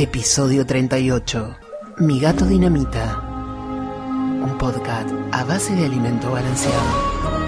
Episodio 38. Mi gato dinamita. Un podcast a base de alimento balanceado.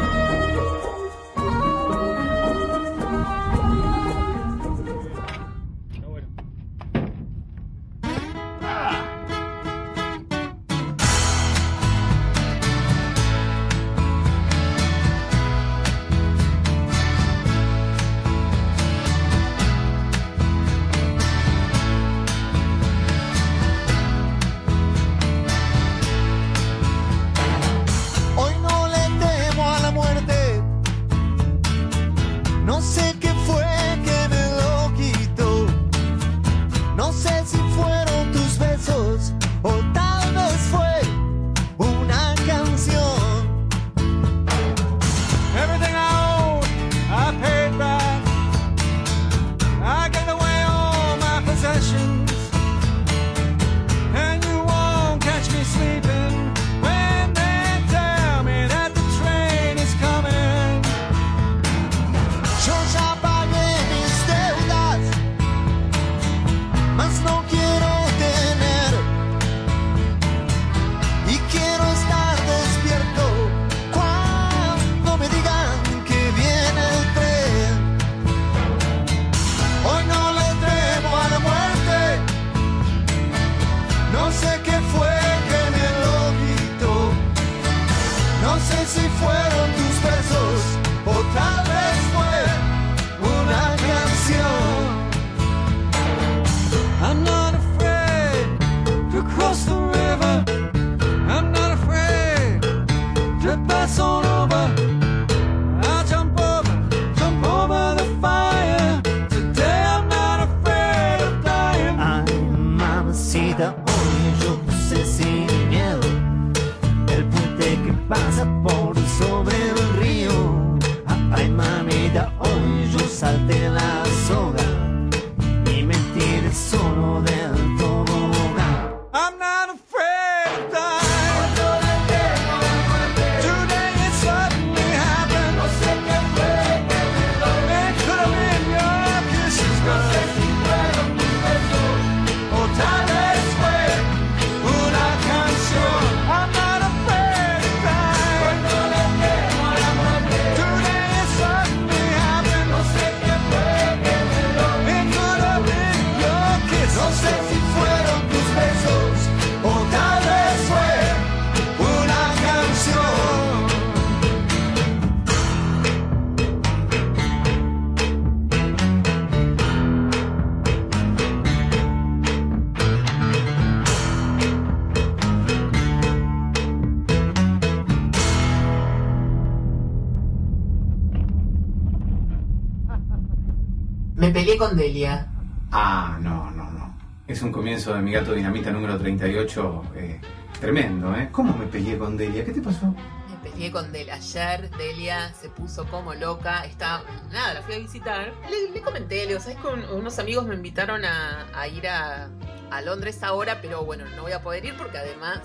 Delia. Ah, no, no, no. Es un comienzo de mi gato dinamita número 38 eh, tremendo, ¿eh? ¿Cómo me peleé con Delia? ¿Qué te pasó? Me peleé con Delia ayer, Delia se puso como loca, está, nada, la fui a visitar. Le, le comenté, le digo, ¿sabes un- unos amigos me invitaron a, a ir a, a Londres ahora, pero bueno, no voy a poder ir porque además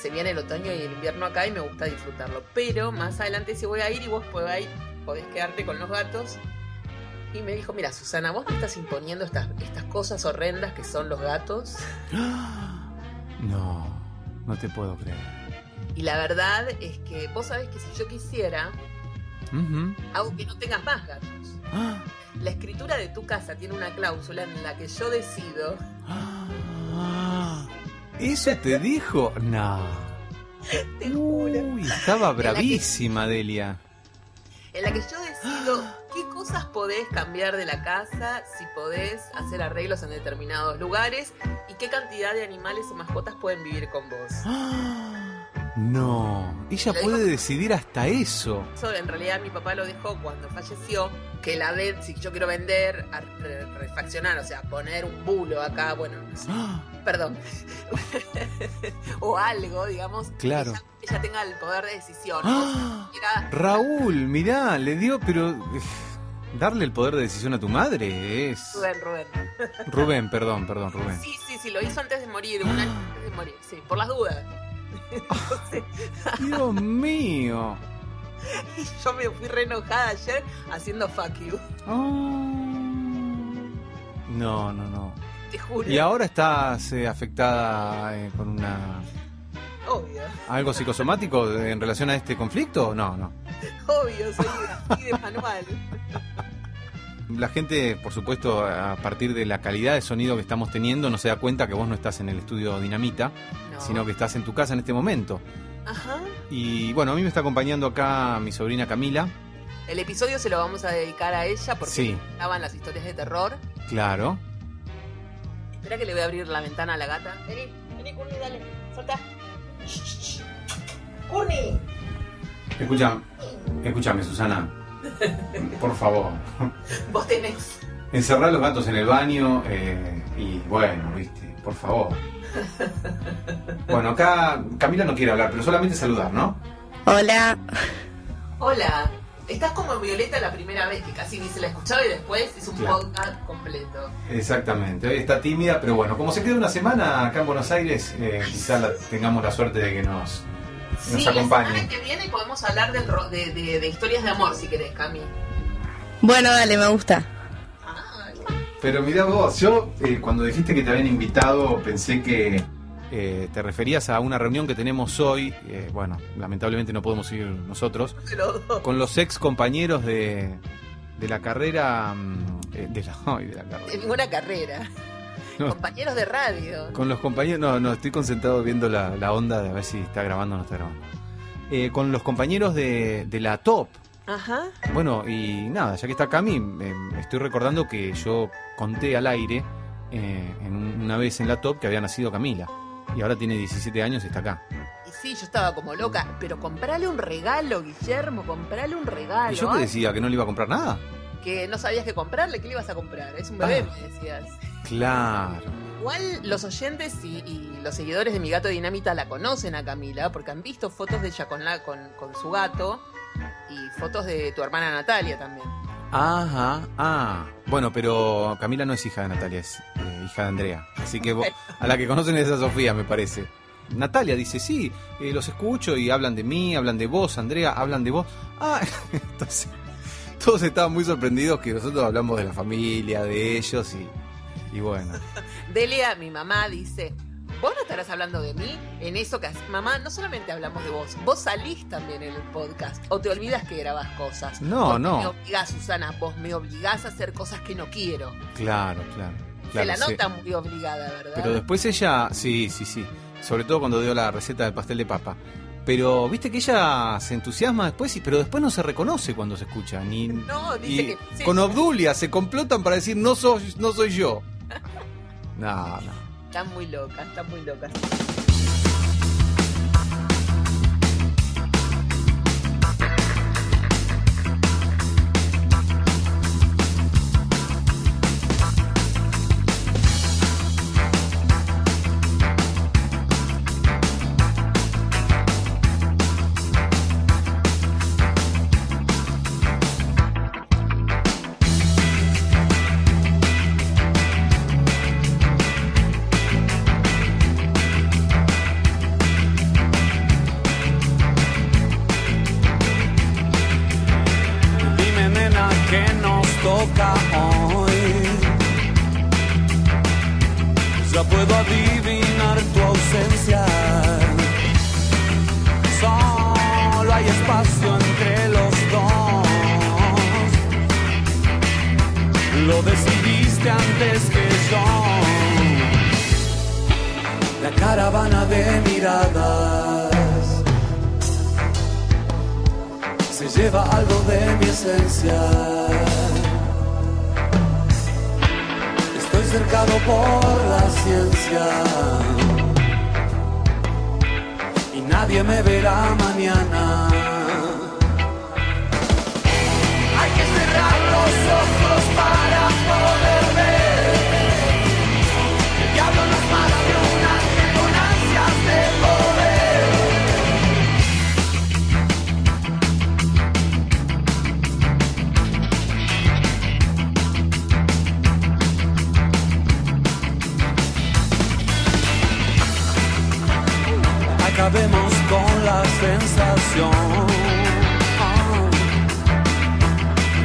se viene el otoño y el invierno acá y me gusta disfrutarlo. Pero más adelante sí voy a ir y vos podés, podés quedarte con los gatos. Y me dijo, mira Susana, vos me estás imponiendo estas, estas cosas horrendas que son los gatos. No, no te puedo creer. Y la verdad es que vos sabés que si yo quisiera, hago que no tengas más gatos. Ah, La escritura de tu casa tiene una cláusula en la que yo decido, ah, ¿Eso te dijo? No. te juro, Uy, estaba que- bravísima, Delia. en la que yo decido qué cosas podés cambiar de la casa, si podés hacer arreglos en determinados lugares y qué cantidad de animales o mascotas pueden vivir con vos. Ah, No, ella Lo puede dijo- decidir hasta eso. Eso en realidad mi papá lo dejó cuando falleció, que la vez, si yo quiero vender, a- re- refaccionar, o sea, poner un bulo acá, bueno, no sé, Ah, perdón, o algo, digamos, Claro. ella, ella tenga el poder de decisión. Ah. Era- Raúl, mirá, le dio, pero eh, darle el poder de decisión a tu madre es... Rubén, Rubén. Rubén, perdón, perdón, Rubén. Sí, sí, sí, lo hizo antes de morir, un año antes de morir, sí, por las dudas. Entonces, Dios mío. y yo me fui re enojada ayer haciendo fuck you. Ah. No, no, no. te juro. ¿Y ahora estás eh, afectada eh, con una Obvio, algo psicosomático en relación a este conflicto? No, no. obvio, soy de manual. La gente, por supuesto, a partir de la calidad de sonido que estamos teniendo, no se da cuenta que vos no estás en el estudio Dinamita, No. sino que estás en tu casa en este momento. Ajá. Y bueno, a mí me está acompañando acá mi sobrina Camila. El episodio se lo vamos a dedicar a ella porque Sí. estaban las historias de terror. Claro. Espera que le voy a abrir la ventana a la gata. Vení, vení, Courtney, dale. Solta. ¡Courtney! Escucha, escúchame, Susana. Por favor. Vos tenés. Encerrar los gatos en el baño eh, y bueno, viste, por favor. Bueno, acá Camila no quiere hablar, pero solamente saludar, ¿no? Hola. Hola. Estás como Violeta la primera vez, que casi ni se la escuchaba y después hizo un Claro. podcast completo. Exactamente, hoy está tímida, pero bueno, como se queda una semana acá en Buenos Aires, eh, quizás la- tengamos la suerte de que nos, nos sí, acompañe. la semana que viene podemos hablar ro- de, de- de historias de amor, si querés, Cami. Bueno, dale, me gusta. Ah, Pero mirá vos, yo eh, cuando dijiste que te habían invitado pensé que eh, te referías a una reunión que tenemos hoy, eh, bueno, lamentablemente no podemos ir nosotros, con los ex compañeros de, de la carrera... mm, eh, De la, de la De carrera. ninguna carrera. No. Compañeros de radio. Con los compañeros, no, no, estoy concentrado viendo la, la onda de a ver si está grabando o no está grabando. Eh, con los compañeros de, de la top. Ajá. Bueno, y nada, ya que está Cami, eh, estoy recordando que yo conté al aire eh, en un- una vez en la top que había nacido Camila. Y ahora tiene 17 años y está acá. Y sí, yo estaba como loca. Pero comprale un regalo, Guillermo, comprale un regalo. ¿Y yo te decía que no le iba a comprar nada? Que no sabías qué comprarle, ¿qué le ibas a comprar? Es un bebé, Ah. me decías. Claro. Igual los oyentes y, y los seguidores de Mi Gato Dinamita la conocen a Camila porque han visto fotos de ella con, la, con, con su gato y fotos de tu hermana Natalia también. Ajá, ah. Bueno, pero Camila no es hija de Natalia, es eh, hija de Andrea. Así que vos- a la que conocen es a Sofía, me parece. Natalia dice, sí, eh, los escucho y hablan de mí, hablan de vos, Andrea, hablan de vos. Ah, entonces, todos estaban muy sorprendidos que nosotros hablamos de la familia, de ellos y, y bueno. Delia, mi mamá, dice, ¿vos no estarás hablando de mí? En eso que mamá, no solamente hablamos de vos, vos salís también en el podcast o te olvidas que grabás cosas. No, no. Me obligás, Susana, vos me obligás a hacer cosas que no quiero. Claro, claro. Se la sí. nota muy obligada, ¿verdad? Pero después ella, sí, sí, sí. Sobre todo cuando dio la receta del pastel de papa. Pero viste que ella se entusiasma después, pero después no se reconoce cuando se escucha. Ni, No, dice y que sí, con. Obdulia se complotan para decir no soy, no soy yo. No, no. Están muy locas, están muy locas.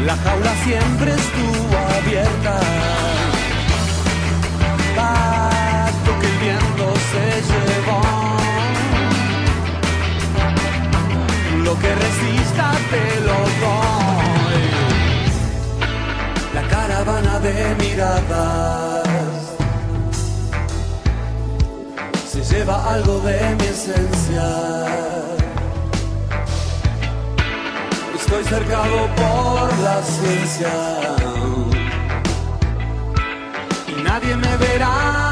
La jaula siempre estuvo abierta lo que el viento se llevó. Lo que resista te lo doy. La caravana de miradas se lleva algo de mi esencia. Estoy cercado por la ciencia. Y nadie me verá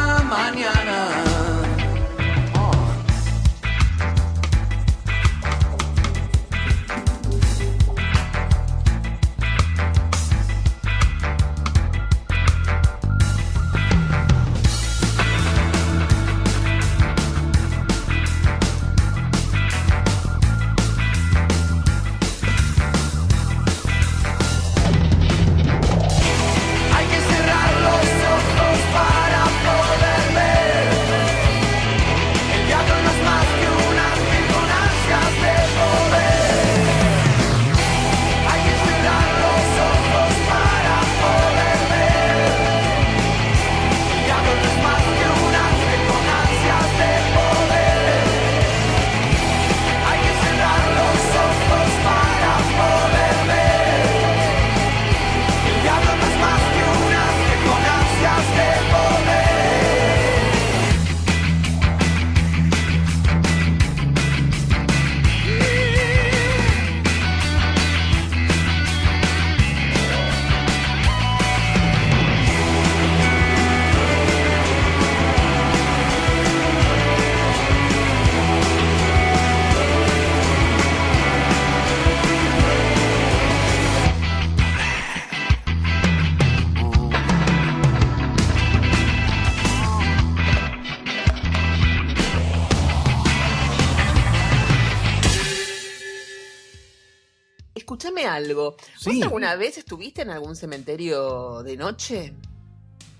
Escúchame algo. ¿Vos alguna vez estuviste en algún cementerio de noche?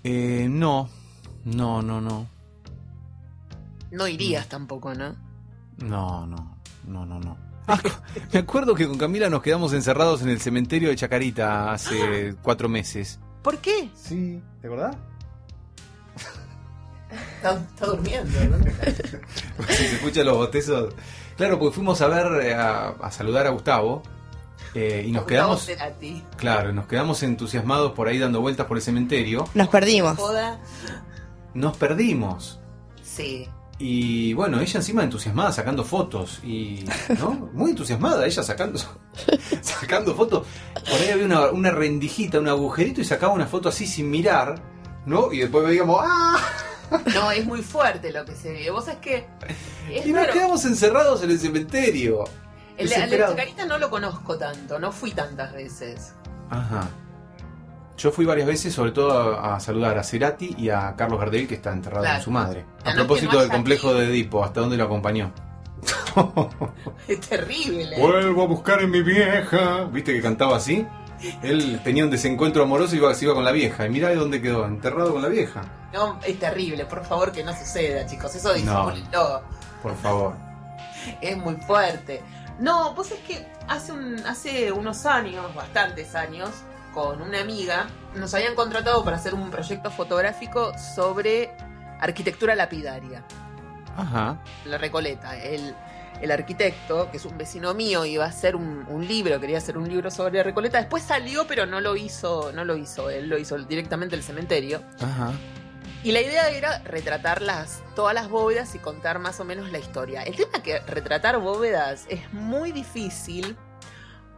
Eh, no, no, no, no. No irías tampoco, ¿no? No, no, no, no, no. Ah, me acuerdo que con Camila nos quedamos encerrados en el cementerio de Chacarita hace cuatro meses. ¿Por qué? Sí, ¿te acordás? Está, está durmiendo, ¿no? si se escuchan los botezos. Claro, porque fuimos a ver, eh, a, a saludar a Gustavo. Eh, y nos quedamos, A ti. claro, nos quedamos entusiasmados por ahí dando vueltas por el cementerio. Nos perdimos. Nos perdimos. Sí. Y bueno, ella encima entusiasmada sacando fotos y ¿no? Muy entusiasmada ella sacando sacando fotos. Por ahí había una, una rendijita, un agujerito y sacaba una foto así sin mirar, ¿no? Y después veíamos ¡ah! No, es muy fuerte lo que se ve. Vos sabés que. Es Y nos raro. quedamos encerrados en el cementerio. El, el de. Chacarita no lo conozco tanto, no fui tantas veces. Ajá. Yo fui varias veces, sobre todo a, a saludar a Cerati y a Carlos Gardel, que está enterrado Claro. con su madre. A no propósito no del complejo de Edipo, ¿hasta dónde lo acompañó? Es terrible. Vuelvo a buscar en mi vieja. ¿Viste que cantaba así? Él tenía un desencuentro amoroso y iba, se iba con la vieja. Y mirá de dónde quedó, enterrado con la vieja. No, es terrible. Por favor, que no suceda, chicos. Eso disimúlenlo. Por favor. Es muy fuerte. No, vos es que hace, un, hace unos años, bastantes años, con una amiga, nos habían contratado para hacer un proyecto fotográfico sobre arquitectura lapidaria. Ajá. La Recoleta. El, el arquitecto, que es un vecino mío, iba a hacer un, un libro, quería hacer un libro sobre Recoleta. Después salió, pero no lo hizo, no lo hizo él, lo hizo directamente el cementerio. Ajá. Y la idea era retratar las, todas las bóvedas y contar más o menos la historia. El tema que retratar bóvedas es muy difícil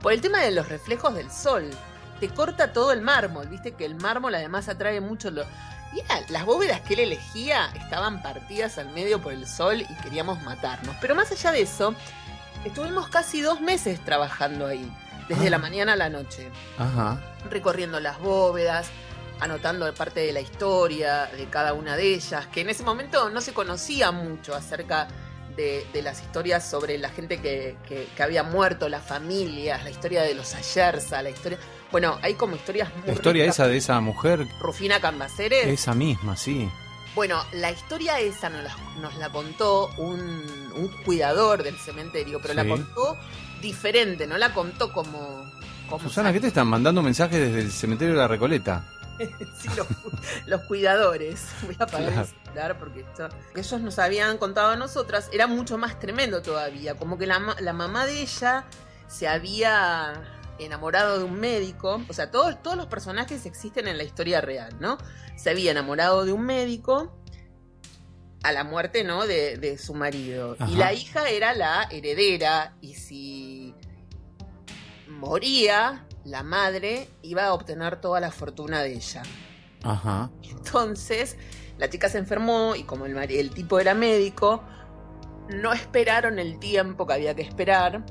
por el tema de los reflejos del sol. Te corta todo el mármol, viste que el mármol además atrae mucho lo... Y era- las bóvedas que él elegía estaban partidas al medio por el sol y queríamos matarnos. Pero más allá de eso, estuvimos casi dos meses trabajando ahí, desde Ah. la mañana a la noche Ajá. recorriendo las bóvedas, anotando parte de la historia de cada una de ellas, que en ese momento no se conocía mucho acerca de, de las historias sobre la gente que, que- que había muerto, las familias, la historia de los Ayerza, la historia... Bueno, hay como historias muy La historia ricas. esa de esa mujer, Rufina Cambaceres. esa misma, sí. Bueno, la historia esa nos la, nos la contó un, un cuidador del cementerio, pero la contó diferente, no la contó como... como Susana, ¿qué te están mandando mensajes desde el cementerio de la Recoleta? sí, los, los cuidadores. Voy a apagar Claro. el celular porque esto. que ellos nos habían contado a nosotras era mucho más tremendo todavía. Como que la, ma- la mamá de ella se había enamorado de un médico. O sea, todos, todos los personajes existen en la historia real, ¿no? Se había enamorado de un médico a la muerte, ¿no? De, de su marido. Ajá. Y la hija era la heredera. Y si moría, la madre iba a obtener toda la fortuna de ella. Ajá. Entonces, la chica se enfermó y como el, tipo era médico, no esperaron el tiempo que había que esperar.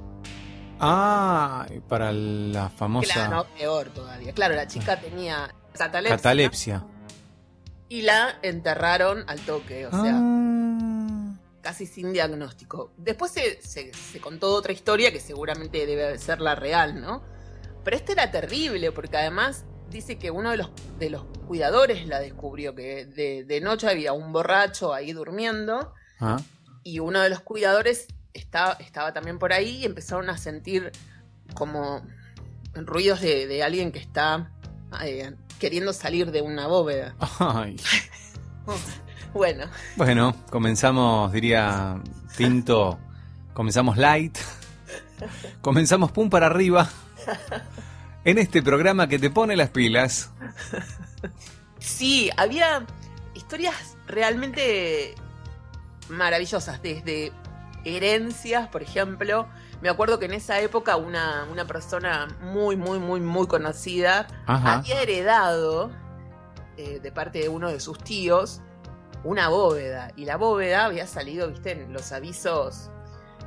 Ah, para la famosa Claro, no, peor todavía. Claro, la chica tenía catalepsia, catalepsia. y la enterraron al toque, o sea, Ah. casi sin diagnóstico. Después se, se- se contó otra historia que seguramente debe ser la real, ¿no? Pero esta era terrible porque además dice que uno de los, de los cuidadores la descubrió, que de, de noche había un borracho ahí durmiendo Ah. y uno de los cuidadores estaba, estaba también por ahí y empezaron a sentir como ruidos de, de alguien que está eh, queriendo salir de una bóveda. Ay. Bueno, Bueno, comenzamos, diría Tinto, comenzamos light, comenzamos pum para arriba, en este programa que te pone las pilas. sí, había historias realmente maravillosas, desde herencias, por ejemplo. Me acuerdo que en esa época una, una persona muy, muy, muy, muy conocida Ajá. había heredado eh, de parte de uno de sus tíos una bóveda. Y la bóveda había salido, viste, en los avisos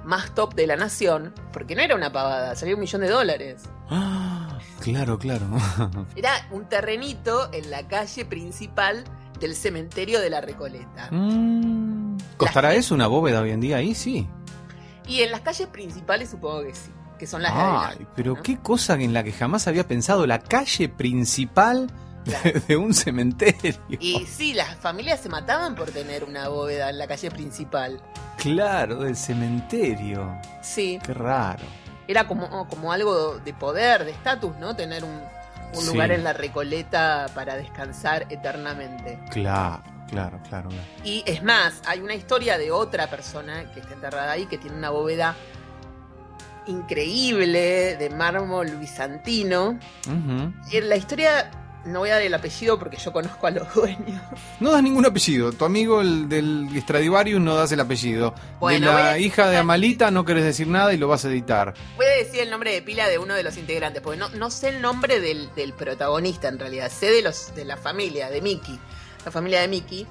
más top de la nación, porque no era una pavada, salía un millón de dólares. Ah, claro, claro. Era un terrenito en la calle principal del cementerio de la Recoleta. Mm, ¿Costará eso una bóveda hoy en día ahí? Sí. Y en las calles principales supongo que sí, que son las de Ay, adelante, pero ¿no? qué cosa en la que jamás había pensado, la calle principal de, de un cementerio. Y sí, las familias se mataban por tener una bóveda en la calle principal. Claro, del cementerio. Sí. Qué raro. era como, como algo de poder, de estatus, ¿no? Tener un, un Sí. lugar en la Recoleta para descansar eternamente. Claro, claro, claro. claro. Y es más, hay una historia de otra persona que está enterrada ahí, que tiene una bóveda increíble de mármol bizantino. La historia, no voy a dar el apellido porque yo conozco a los dueños. No das ningún apellido. Tu amigo, el del Stradivarius, no das el apellido. Bueno, de la hija de Amalita no querés decir nada y lo vas a editar. Voy a decir el nombre de pila de uno de los integrantes, porque no, no sé el nombre del, del protagonista en realidad, sé de los de la familia, de Mickey. La familia de Mickey.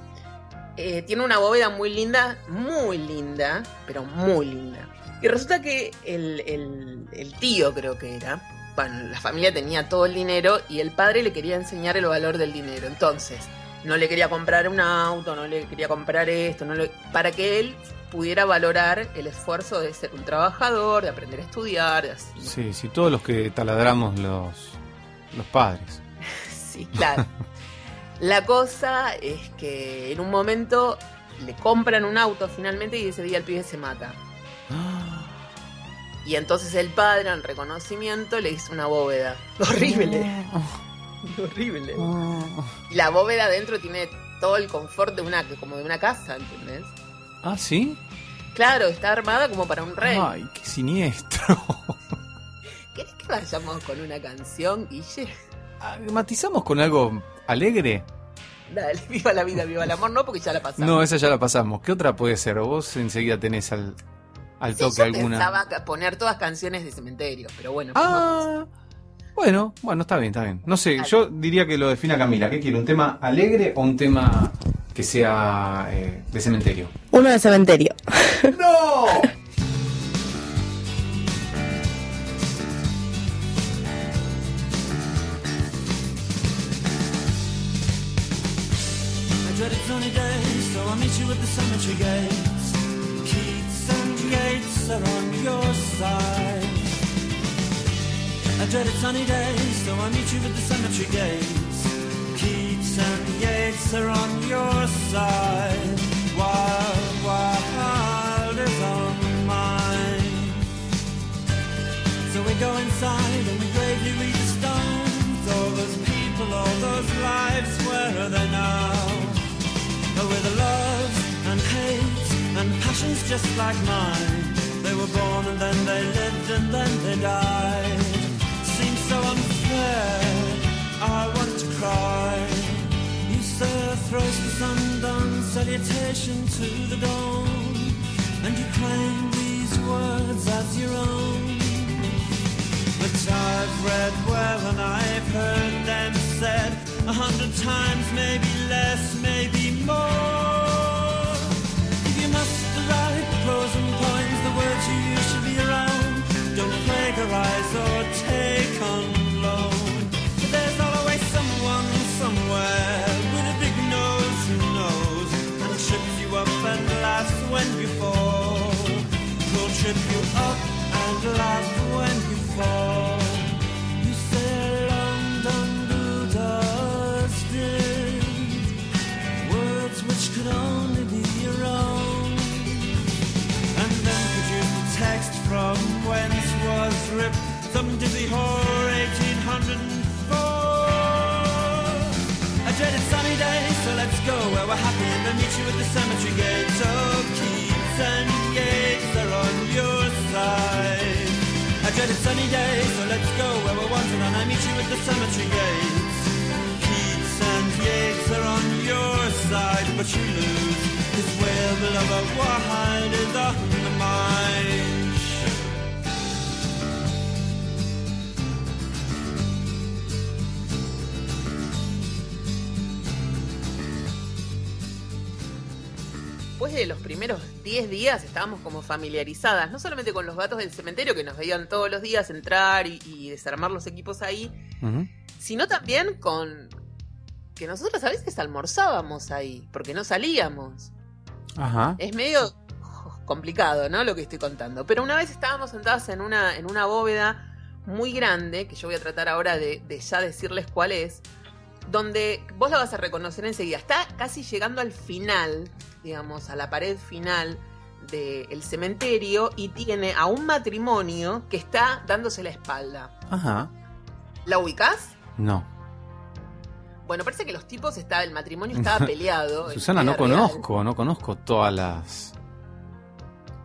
Eh, tiene una bóveda muy linda, muy linda, pero muy linda. Y resulta que el, el- el tío creo que era, bueno, la familia tenía todo el dinero y el padre le quería enseñar el valor del dinero. Entonces, no le quería comprar un auto, no le quería comprar esto, no le- para que él pudiera valorar el esfuerzo de ser un trabajador, de aprender a estudiar, de. Sí, sí, todos los que taladramos los, los padres. Sí, claro. La cosa es que en un momento le compran un auto finalmente y ese día el pibe se mata. Y entonces el padre, en reconocimiento, le hizo una bóveda. Horrible, horrible. Y la bóveda adentro tiene todo el confort de una, como de una casa, ¿entendés? Ah, ¿sí? Claro, está armada como para un rey. Ay, qué siniestro. ¿Querés que vayamos con una canción, Guille? Ah, ¿Matizamos con algo alegre? Dale, viva la vida, viva el amor, no porque ya la pasamos. No, esa ya la pasamos. ¿Qué otra puede ser? ¿O vos enseguida tenés al, al Sí, toque yo alguna? pensaba poner todas canciones de cementerio, pero bueno. pues Ah, bueno, bueno, está bien, está bien. No sé, Dale. yo diría que lo defina Camila. ¿Qué quiere? ¿Un tema alegre o un tema que sea eh, de cementerio? Uno de cementerio. ¡No! I dreaded sunny days, so I'll meet you at the cemetery gates. Keats gates are on your side. I dread a sunny day, so I meet you at the cemetery gates. Keats and Yates are on your side. Wild, wild is on mine. So we go inside and we gravely read the stones. All those people, all those lives, where are they now? But with a love passions just like mine. They were born and then they lived and then they died. Seems so unfair. I want to cry. You a throws this undone salutation to the dawn, and you claim these words as your own. But I've read well and I've heard them said a hundred times, maybe less, maybe more. You up and laugh when you fall. You London dusted words which could only be your own, and then the text from whence was ripped some dizzy whore 1804. A dreaded sunny day, so let's go where we're happy and then meet you at the cemetery gates. Oh, Keats dreaded sunny day, so let's go where we're wanted and I meet you at the cemetery gates. Keats and Yates are on your side, but you lose. His whale lover wide is on mine. Después de los primeros 10 días estábamos como familiarizadas, no solamente con los gatos del cementerio que nos veían todos los días entrar y, y desarmar los equipos ahí, sino también con que nosotros a veces almorzábamos ahí, porque no salíamos. Ajá. Es medio complicado, ¿no? Lo que estoy contando. Pero una vez estábamos sentadas en una, en una bóveda muy grande, que yo voy a tratar ahora de, de ya decirles cuál es, donde vos la vas a reconocer enseguida. Está casi llegando al final, digamos, a la pared final del cementerio y tiene a un matrimonio que está dándose la espalda. Ajá. ¿La ubicás? No. Bueno, parece que los tipos estaba, el matrimonio estaba peleado. Susana, no real. conozco, no conozco todas las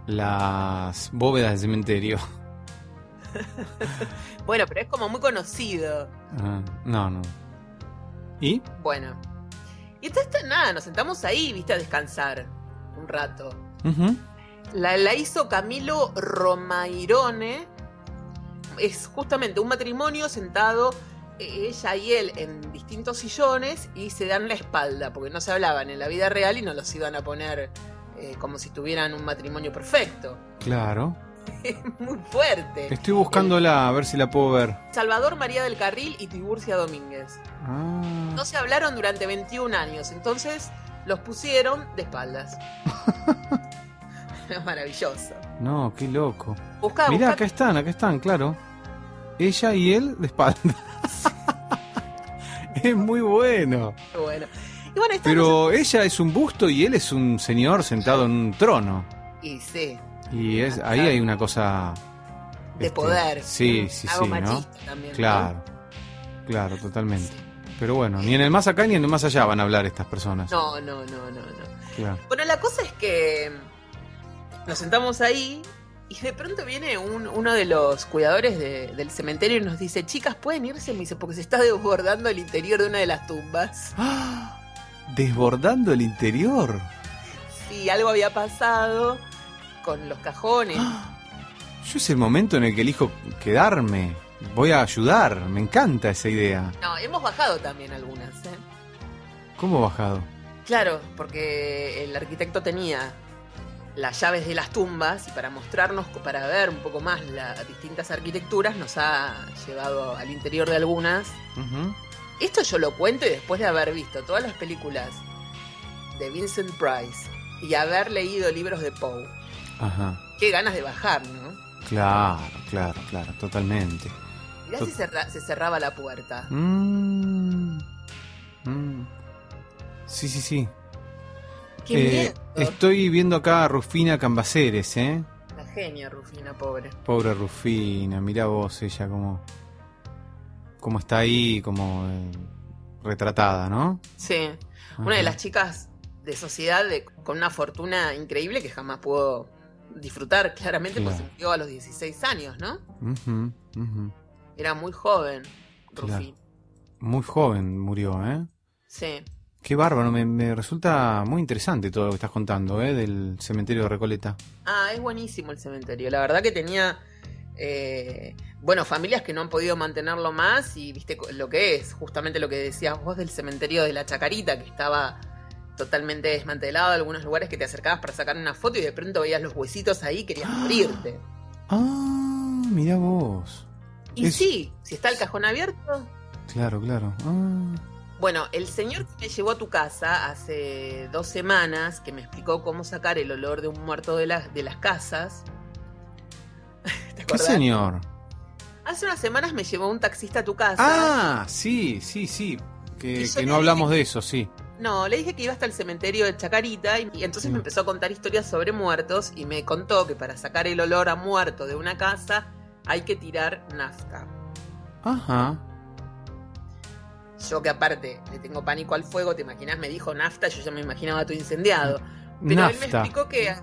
las bóvedas del cementerio. Bueno, pero es como muy conocido. Ah, no, no. ¿Y? Bueno. Y entonces nada, nos sentamos ahí, viste, a descansar un rato. La, la hizo Camilo Romairone. Es justamente un matrimonio sentado, eh, ella y él, en distintos sillones y se dan la espalda, porque no se hablaban en la vida real y no los iban a poner eh, como si tuvieran un matrimonio perfecto. Claro. Es muy fuerte. Estoy buscándola a ver si la puedo ver. Salvador María del Carril y Tiburcia Domínguez. Ah. No se hablaron durante 21 años, entonces los pusieron de espaldas. es maravilloso. No, qué loco. Busca, Mirá, busca- acá están, acá están, claro. Ella y él de espalda. es muy bueno. Bueno. Y bueno, Pero ella es un busto y él es un señor sentado en un trono. Y sí, Y es ahí hay una cosa de este, poder. Sí, sí, Algo sí, ¿no? también. ¿no? Claro. Claro, totalmente. Pero bueno, ni en el más acá ni en el más allá van a hablar estas personas. No, no, no, no, no. Claro. Bueno, la cosa es que nos sentamos ahí y de pronto viene un- uno de los cuidadores de- del cementerio y nos dice, chicas, ¿pueden irse? Me dice, porque se está desbordando el interior de una de las tumbas. ¡Ah! Desbordando el interior. Sí, algo había pasado con los cajones. Yo es el momento en el que elijo quedarme. Voy a ayudar. Me encanta esa idea. No, hemos bajado también algunas, ¿eh? ¿Cómo bajado? Claro, porque el arquitecto tenía las llaves de las tumbas y para mostrarnos, para ver un poco más las distintas arquitecturas, nos ha llevado al interior de algunas. Esto yo lo cuento y después de haber visto todas las películas de Vincent Price y haber leído libros de Poe. Ajá. Qué ganas de bajar, ¿no? Claro, claro, claro, totalmente. Mirá si cerra- se cerraba la puerta. Mm. Mm. Sí, sí, sí. Qué Eh, estoy viendo acá a Rufina Cambaceres, ¿eh? La genia, Rufina, pobre. Pobre Rufina, mira vos ella como, como está ahí, como eh, retratada, ¿no? Sí. Una de las chicas de sociedad de- con una fortuna increíble que jamás pudo disfrutar, claramente, porque se Claro. murió a los 16 años, ¿no? Era muy joven, Claro. Rufín. Muy joven murió, ¿eh? Sí. Qué bárbaro, me, me resulta muy interesante todo lo que estás contando, ¿eh? Del cementerio de Recoleta. Ah, es buenísimo el cementerio. La verdad que tenía, eh, bueno, familias que no han podido mantenerlo más y viste lo que es, justamente lo que decías vos del cementerio de la Chacarita, que estaba totalmente desmantelado, algunos lugares que te acercabas para sacar una foto y de pronto veías los huesitos ahí y querías morirte. Ah, mira vos. Y Es- sí, si está el cajón abierto. Claro, claro. Ah, Bueno, el señor que me llevó a tu casa hace dos semanas, que me explicó cómo sacar el olor de un muerto de, las de las casas. ¿Te ¿Qué señor? Hace unas semanas me llevó un taxista a tu casa. Ah, sí, sí, sí. Que, no hablamos dije- de eso, sí. No, le dije que iba hasta el cementerio de Chacarita y, y entonces Mm. me empezó a contar historias sobre muertos y me contó que para sacar el olor a muerto de una casa hay que tirar nafta. Ajá. Yo que aparte le tengo pánico al fuego, te imaginas, me dijo nafta, yo ya me imaginaba todo incendiado. Pero él me explicó que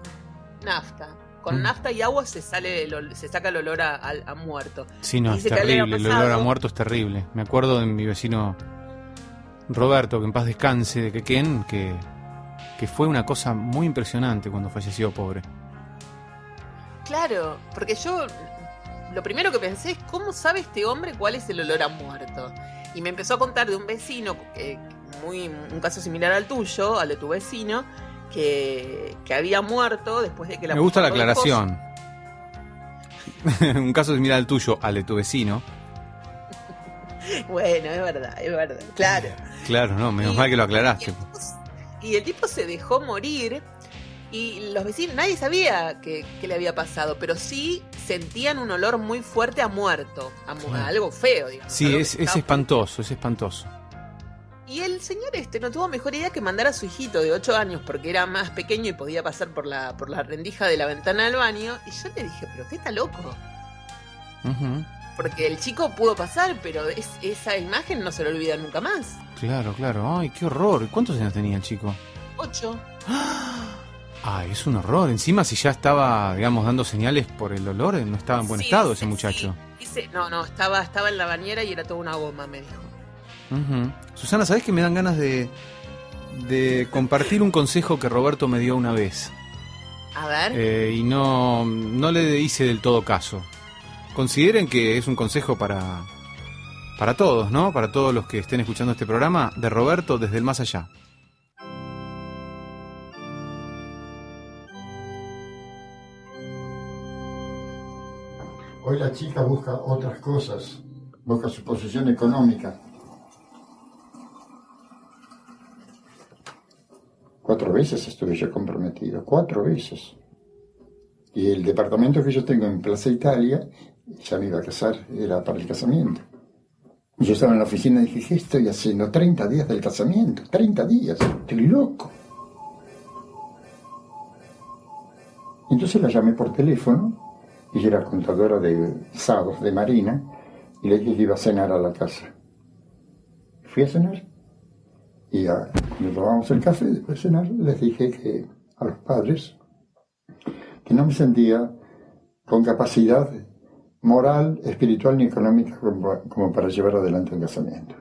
nafta. Con Mm. nafta y agua se sale el se saca el olor a, a muerto. Sí, no, es terrible. El olor a muerto es terrible. Me acuerdo de mi vecino Roberto, que en paz descanse, de Quequén, que, que fue una cosa muy impresionante cuando falleció, pobre. Claro, porque yo lo primero que pensé es cómo sabe este hombre cuál es el olor a muerto. Y me empezó a contar de un vecino, eh, muy un caso similar al tuyo, al de tu vecino, que, que había muerto después de que la Me gusta la aclaración. Un caso similar al tuyo, al de tu vecino. Bueno, es verdad, es verdad, claro. Claro, no, menos Y- mal que lo Y aclaraste. el, tipo, y el tipo se dejó morir y los vecinos, nadie sabía que, que le había pasado, pero sí sentían un olor muy fuerte a muerto, a, algo feo, digamos. Sí, es, espantoso, es espantoso. Y el señor este no tuvo mejor idea que mandar a su hijito de 8 años porque era más pequeño y podía pasar por la, por la rendija de la ventana del baño. Y yo le dije, pero qué está loco. Ujú, Porque el chico pudo pasar, pero es- esa imagen no se lo olvida nunca más. Claro, claro. Ay, qué horror. ¿Y ¿Cuántos años tenía el chico? 8. Ay, es un horror. Encima, si ya estaba, digamos, dando señales por el olor, no estaba en buen estado ese muchacho. no, no, estaba, estaba en la bañera y era toda una goma, me dijo. Susana, ¿sabés que me dan ganas de, de compartir un consejo que Roberto me dio una vez? A ver. Eh, y no, no le hice del todo caso. Consideren que es un consejo para, para todos, ¿no? Para todos los que estén escuchando este programa de Roberto desde el más allá. Hoy la chica busca otras cosas, busca su posición económica. Cuatro veces estuve yo comprometido, cuatro veces. Y el departamento que yo tengo en Plaza Italia, ya me iba a casar, era para el casamiento. Yo estaba en la oficina y dije, ¿qué estoy haciendo? 30 días del casamiento, 30 días, estoy loco. Entonces la llamé por teléfono y era contadora de sábados de Marina y le dije que iba a cenar a la casa. Fui a cenar y a, nos tomamos el café después de cenar les dije que a los padres que no me sentía con capacidad moral, espiritual ni económica como, para llevar adelante un casamiento.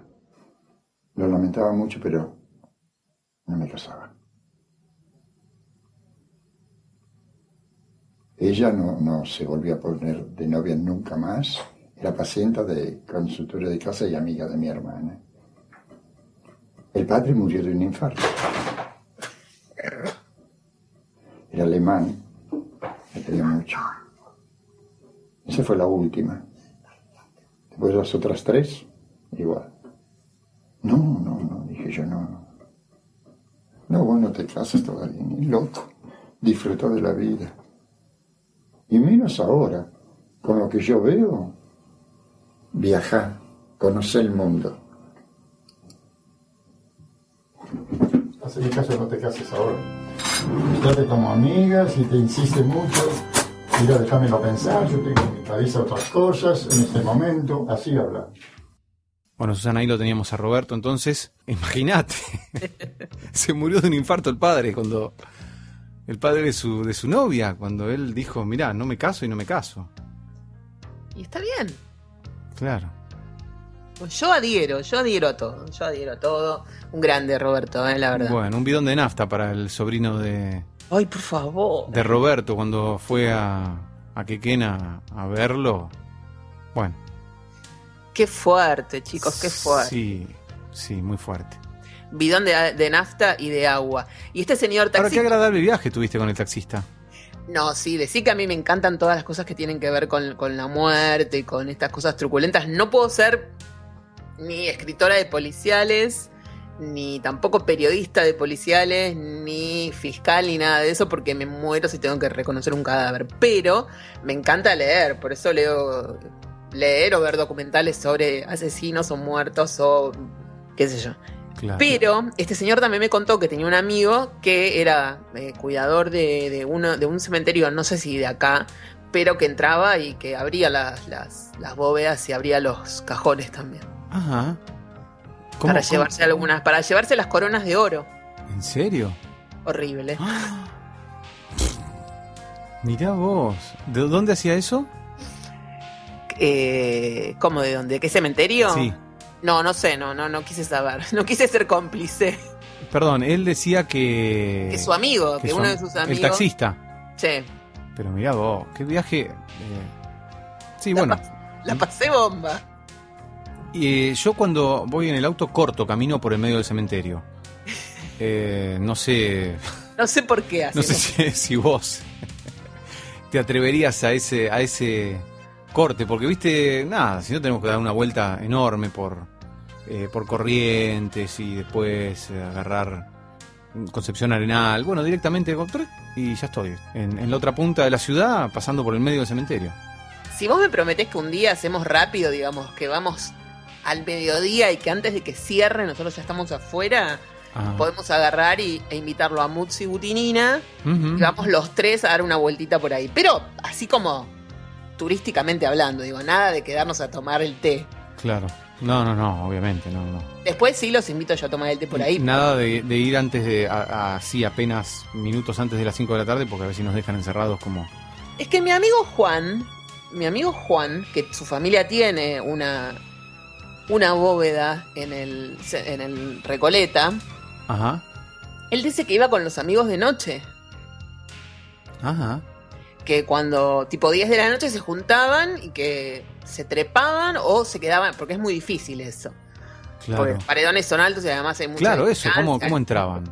Lo lamentaba mucho, pero no me casaba. Ella no, no se volvió a poner de novia nunca más. Era paciente de consultorio de casa y amiga de mi hermana. El padre murió de un infarto. Era alemán, me quería mucho. Esa fue la última. Después las otras tres, igual. No, no, no, dije yo, no, no. No, vos no te casas todavía, ni loco. Disfruta de la vida. Y menos ahora, con lo que yo veo, viaja, conoce el mundo. Así que caso no te cases ahora. Quédate como amiga, si te insiste mucho, mira, déjamelo pensar, yo tengo en mi cabeza otras cosas en este momento, así habla. Bueno, Susana, ahí lo teníamos a Roberto, entonces, imagínate, se murió de un infarto el padre cuando, el padre de su, de su novia, cuando él dijo, mirá, no me caso y no me caso. Y está bien. Claro. Pues yo adhiero, yo adhiero a todo, yo adhiero a todo. Un grande Roberto, eh, la verdad. Bueno, un bidón de nafta para el sobrino de, Ay, por favor. de Roberto cuando fue a, a Quequena a verlo. Bueno. Qué fuerte, chicos, qué fuerte. Sí, sí, muy fuerte. Bidón de, de nafta y de agua. Y este señor Ahora, qué taxista... agradable viaje tuviste con el taxista. No, sí, decir que a mí me encantan todas las cosas que tienen que ver con, con la muerte y con estas cosas truculentas. No puedo ser ni escritora de policiales, ni tampoco periodista de policiales, ni fiscal, ni nada de eso, porque me muero si tengo que reconocer un cadáver. Pero me encanta leer, por eso leo leer o ver documentales sobre asesinos o muertos o qué sé yo. Claro. Pero este señor también me contó que tenía un amigo que era eh, cuidador de, de, uno, de un cementerio, no sé si de acá, pero que entraba y que abría las, las, las bóvedas y abría los cajones también. Ajá. ¿Cómo- Para cómo- llevarse algunas, para llevarse las coronas de oro. ¿En serio? Horrible. ¡Ah! Mirá vos. ¿De dónde hacía eso? Eh, ¿Cómo de dónde? ¿Qué cementerio? Sí. No, no sé, no, no, no quise saber. No quise ser cómplice. Perdón, él decía que. Que su amigo, que, su uno de sus El amigos. taxista. Sí. Pero mirá vos, qué viaje. eh, Sí, La bueno. La pasé bomba. Y eh, yo cuando voy en el auto corto, camino por el medio del cementerio. Eh, no sé. No sé por qué No hace. sé si, si vos te atreverías a ese, a ese corte, porque viste, nada, si no tenemos que dar una vuelta enorme por, eh, por corrientes y después eh, agarrar Concepción Arenal, bueno, directamente tre- y ya estoy, en, en la otra punta de la ciudad, pasando por el medio del cementerio. Si vos me prometés que un día hacemos rápido, digamos, que vamos al mediodía y que antes de que cierre nosotros ya estamos afuera, Ah. podemos agarrar y, e invitarlo a Mutsi Butinina y vamos los tres a dar una vueltita por ahí. Pero así como turísticamente hablando, digo, nada de quedarnos a tomar el té. Claro. No, no, no, obviamente, no, no. Después sí los invito yo a tomar el té por ahí. Nada de, de ir antes de, así apenas minutos antes de las 5 de la tarde, porque a ver si nos dejan encerrados como... Es que mi amigo Juan, mi amigo Juan, que su familia tiene una, una bóveda en el, en el Recoleta, Ajá, él dice que iba con los amigos de noche. ajá. Que cuando tipo 10 de la noche se juntaban y que se trepaban o se quedaban, porque es muy difícil eso. Claro. Porque los paredones son altos y además hay mucha Claro, eso, ¿cómo, cómo entraban?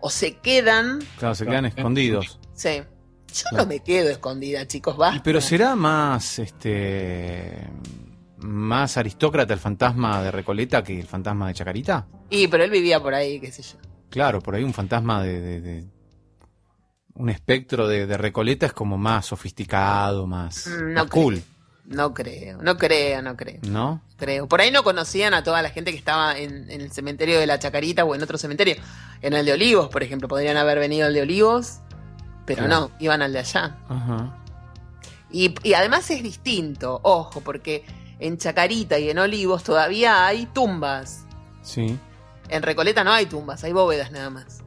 O se quedan, Claro, se quedan escondidos. sí. Yo Claro. no me quedo escondida, chicos, basta. pero será más, este, más aristócrata el fantasma de Recoleta que el fantasma de Chacarita. Y pero él vivía por ahí, qué sé yo. Claro, por ahí un fantasma de, de- de- un espectro de, de Recoleta es como más sofisticado, más, Mm, más cool. No creo, no creo, no creo. ¿no? creo. Por ahí no conocían a toda la gente que estaba en, en el cementerio de la Chacarita o en otro cementerio. En el de Olivos, por ejemplo. Podrían haber venido al de Olivos, pero Claro. no, iban al de allá. Ajá. Y, y además es distinto, ojo, porque en Chacarita y en Olivos todavía hay tumbas. Sí. En Recoleta no hay tumbas, hay bóvedas nada más.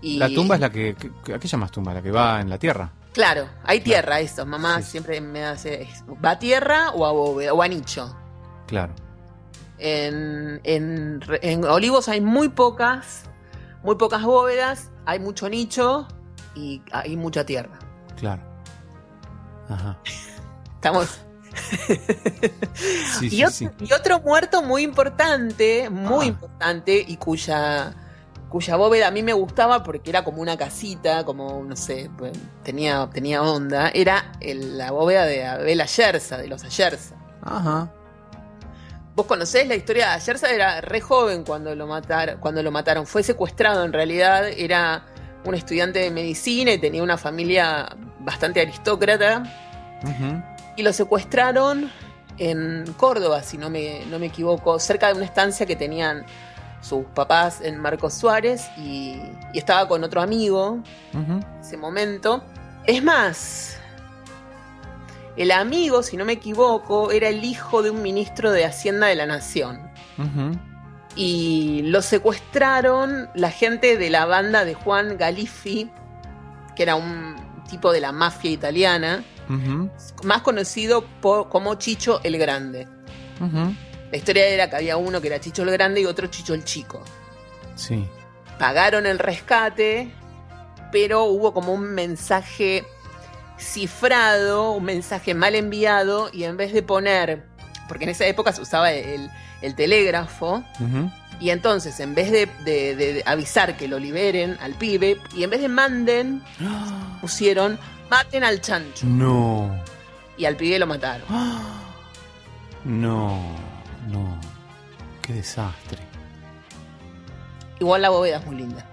Y, La tumba es la que, que- ¿a qué llamas tumba? La que va en la tierra. Claro, hay tierra, eso. Mamá Sí. siempre me hace. ¿Va a tierra o a bóveda? O a nicho? Claro. En, en, en Olivos hay muy pocas, muy pocas bóvedas, hay mucho nicho y hay mucha tierra. Claro. Ajá. Estamos. Sí, y, sí, ot- sí. y otro muerto muy importante, muy Ah. importante, y cuya, cuya bóveda a mí me gustaba porque era como una casita, como, no sé, pues, tenía, tenía onda, era el- la bóveda de Abel Ayerza, de los Ayerza. Ajá. ¿Vos conocés la historia de Ayerza? Era re joven cuando lo, matar, cuando lo mataron. Fue secuestrado en realidad. Era un estudiante de medicina y tenía una familia bastante aristócrata. Ujú. Y lo secuestraron en Córdoba, si no me, no me equivoco, cerca de una estancia que tenían sus papás en Marcos Suárez. Y, y estaba con otro amigo Ujú. en ese momento. Es más, El amigo, si no me equivoco, era el hijo de un ministro de Hacienda de la Nación. Y lo secuestraron la gente de la banda de Juan Galifi, que era un tipo de la mafia italiana, Más conocido como Chicho el Grande. La historia era que había uno que era Chicho el Grande y otro Chicho el Chico. Sí. Pagaron el rescate, pero hubo como un mensaje cifrado, un mensaje mal enviado, y en vez de poner, porque en esa época se usaba el, el telégrafo, y entonces en vez de, de- de avisar que lo liberen al pibe, y en vez de manden, pusieron maten al chancho, No. y al pibe lo mataron. No. No. Qué desastre. Igual la bóveda es muy linda.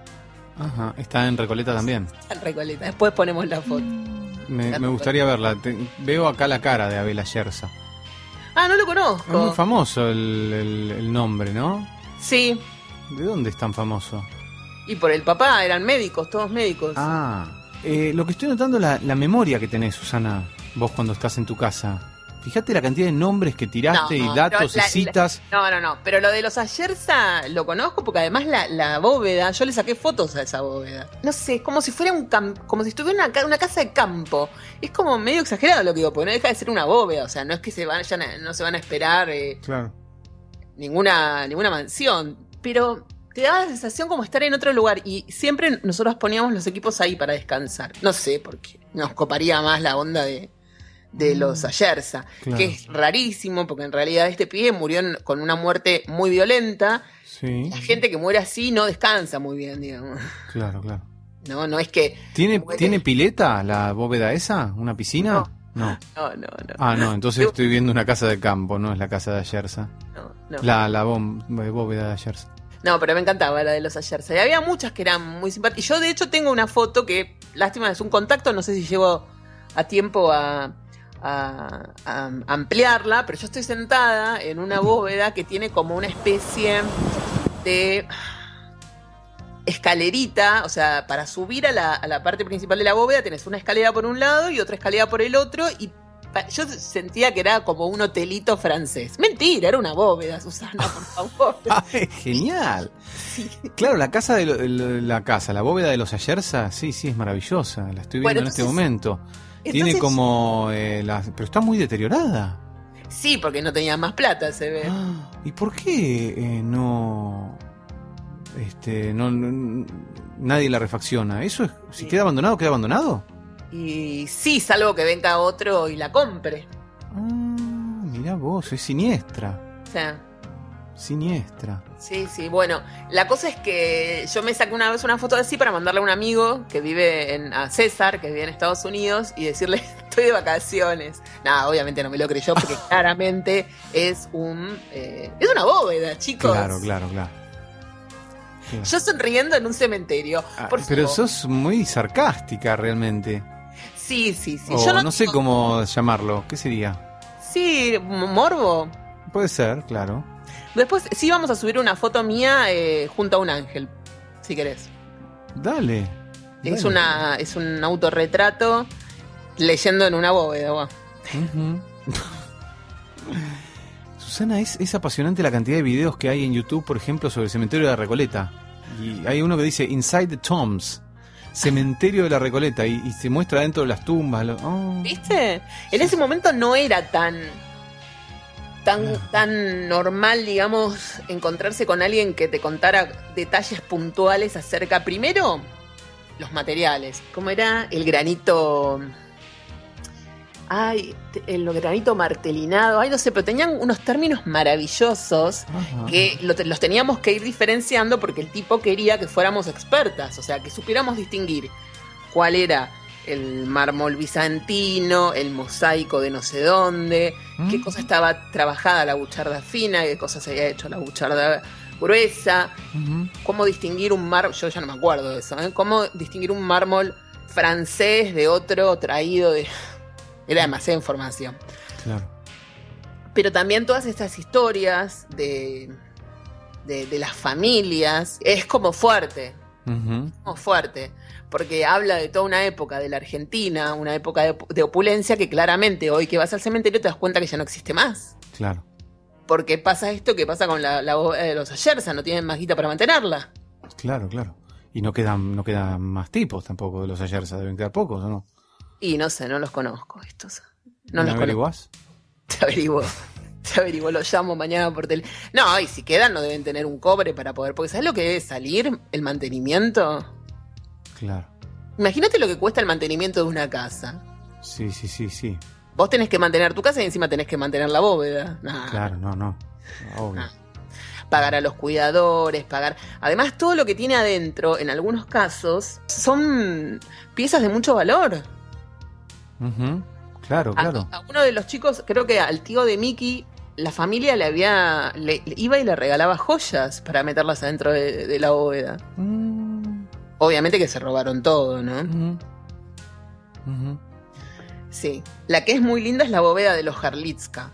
Ajá. Está en Recoleta también. Está en Recoleta. Después ponemos la foto. Me, me gustaría verla. Te- veo acá la cara de Abel Ayerza. Ah, no lo Es muy conozco. famoso el, el- el nombre, ¿no? Sí, ¿De dónde es tan famoso? y por el papá, eran médicos, todos médicos. Ah, eh, lo que estoy notando es la, la memoria que tenés, Susana, vos cuando estás en tu casa. Fíjate la cantidad de nombres que tiraste No, y datos la- y citas. No, no, no. Pero lo de los Ayerza lo conozco porque además la, la bóveda, yo le saqué fotos a esa bóveda. No sé, es como si fuera un como si estuviera una casa de campo. Es como medio exagerado lo que digo, porque no deja de ser una bóveda. O sea, no es que se vayan a- no se van a esperar eh, Claro. ninguna, ninguna mansión. Pero te da la sensación como estar en otro lugar. Y siempre nosotros poníamos los equipos ahí para descansar. No sé, porque nos coparía más la onda de, de los. Mm. Claro. Que es rarísimo, porque en realidad este pibe murió en- con una muerte muy violenta. Sí, La gente que muere así no descansa muy bien, digamos. claro, claro. No, no es que. ¿Tiene, muere- ¿Tiene pileta la bóveda esa? ¿Una piscina? No. No, no, no. Ah, no, entonces estoy viendo una casa de campo, no es la casa de Ayerza. no, no. La, la bom- eh, bóveda de Ayerza. No, pero me encantaba la de los Ayerza. Y había muchas que eran muy simpáticas. Y yo, de hecho, tengo una foto que, lástima, es un contacto. No sé si llego a tiempo a, a- a ampliarla, pero yo estoy sentada en una bóveda que tiene como una especie de escalerita. O sea, para subir a la, a la parte principal de la bóveda tenés una escalera por un lado y otra escalera por el otro. Y yo sentía que era como un hotelito francés. Mentira, era una bóveda, Susana, por favor. ¡Ay, genial! Claro, la casa de lo- la casa, la bóveda de los Ayerza, sí, sí, es maravillosa. La estoy viendo Bueno, en este momento. Tiene Entonces- como eh, pero está muy deteriorada. Sí, porque no tenía más plata, se ve. Ah, ¿Y por qué eh, no, este, no, no- nadie la refacciona? ¿Eso es, si Sí. queda abandonado, queda abandonado? Y sí, salvo que venga otro y la compre. Ah, mirá vos, es siniestra, O sea, siniestra. sí, sí. Bueno, la cosa es que yo me saqué una vez una foto así para mandarle a un amigo que vive en, a César, que vive en Estados Unidos, y decirle, estoy de vacaciones. Nada, obviamente no me lo creyó porque claramente es un... eh, es una bóveda, chicos. Claro, claro, claro. Claro. Yo sonriendo en un cementerio. Ah, pero favor. sos muy sarcástica realmente. Sí, sí, sí. O Yo no, no, sé cómo llamarlo. ¿Qué sería? Sí, morbo. Puede ser, claro. Después sí vamos a subir una foto mía eh, junto a un ángel, si querés. Dale. Es Dale. una es un autorretrato leyendo en una bóveda. Susana, es, es apasionante la cantidad de videos que hay en YouTube, por ejemplo, sobre el cementerio de la Recoleta. Y hay uno que dice Inside the Tombs, cementerio de la Recoleta, y, y se muestra dentro de las tumbas. lo- oh. ¿Viste? En ese momento no era tan tan tan normal, digamos, encontrarse con alguien que te contara detalles puntuales acerca primero los materiales, cómo era el granito Ay, el granito martelinado, ay, no sé, pero tenían unos términos maravillosos Ajá. que lo los teníamos que ir diferenciando porque el tipo quería que fuéramos expertas, o sea, que supiéramos distinguir cuál era el mármol bizantino, el mosaico de no sé dónde, qué Mm. cosa estaba trabajada la bucharda fina, qué cosa se había hecho la bucharda gruesa, cómo distinguir un mármol, yo ya no me acuerdo de eso, ¿eh? cómo distinguir un mármol francés de otro traído de... Era demasiada información Claro. pero también todas estas historias de, de, de las familias es como fuerte, Ujú. como fuerte, porque habla de toda una época de la Argentina, una época de, de opulencia que claramente hoy que vas al cementerio te das cuenta que ya no existe más. Claro. Porque pasa esto que pasa con la, la de los Ayerza, no tienen más guita para mantenerla. Claro, claro. Y no quedan, no quedan más tipos tampoco de los Ayerza, deben quedar pocos, ¿o no? Y no sé, no los conozco estos. No ¿Me los conozco. averiguás? Te averiguo. Te averiguo, lo llamo mañana por tele. No, y si quedan no deben tener un cobre para poder. Porque ¿sabes lo que debe salir? El mantenimiento. Claro. Imagínate lo que cuesta el mantenimiento de una casa. Sí, sí, sí, sí. Vos tenés que mantener tu casa y encima tenés que mantener la bóveda. Nah. Claro, no, no. Obvio. Ah. Pagar a los cuidadores, pagar. Además, todo lo que tiene adentro, en algunos casos, son piezas de mucho valor. Claro, A- claro. A, uno de los chicos, creo que al tío de Mickey, la familia le había. le- le iba y le regalaba joyas para meterlas adentro de, de la bóveda. Mm, Obviamente que se robaron todo, ¿no? Sí. La que es muy linda es la bóveda de los Harlitska.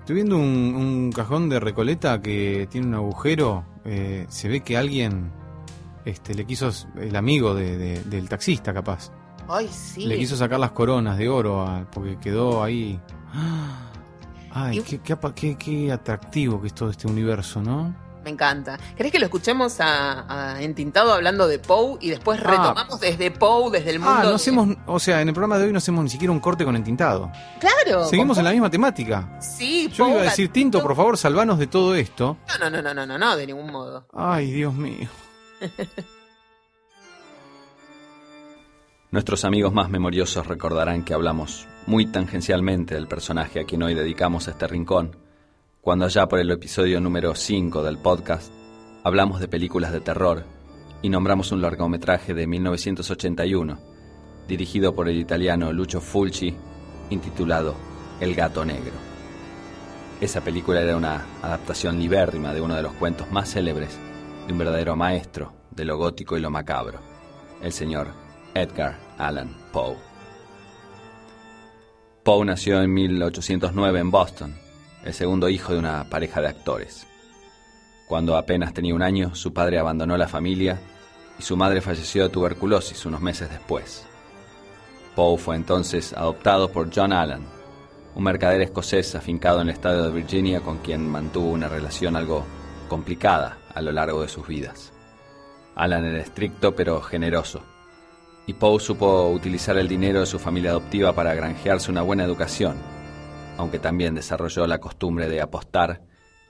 Estoy viendo un, un cajón de Recoleta que tiene un agujero. eh, se ve que alguien este, le quiso, el amigo de- de- del taxista capaz, Ay, sí. le quiso sacar las coronas de oro a- porque quedó ahí. ¡Ah! Ay, Y- qué, qué qué- qué atractivo que es todo este universo, ¿no? Me encanta. ¿Querés que lo escuchemos a, a Entintado hablando de Poe y después Ah. retomamos desde Poe, desde el mundo? Ah, no de- hacemos, o sea, en el programa de hoy no hacemos ni siquiera un corte con entintado. Claro. Seguimos en la misma temática. Sí, Yo iba a decir, Tinto, por favor, salvanos de todo esto. No, no, no, no, no, no, de ningún modo. Ay, Dios mío. Nuestros amigos más memoriosos recordarán que hablamos muy tangencialmente del personaje a quien hoy dedicamos este rincón, cuando allá por el episodio número 5 del podcast hablamos de películas de terror y nombramos un largometraje de 1981, dirigido por el italiano Lucio Fulci, intitulado El gato negro. Esa película era una adaptación libérrima de uno de los cuentos más célebres de un verdadero maestro de lo gótico y lo macabro, el señor Edgar Allan Poe. Poe nació en 1809 en Boston, el segundo hijo de una pareja de actores. Cuando apenas tenía un año, su padre abandonó la familia y su madre falleció de tuberculosis unos meses después. Poe fue entonces adoptado por John Allan, un mercader escocés afincado en el estado de Virginia con quien mantuvo una relación algo complicada a lo largo de sus vidas. Allan era estricto pero generoso, y Poe supo utilizar el dinero de su familia adoptiva para granjearse una buena educación, aunque también desarrolló la costumbre de apostar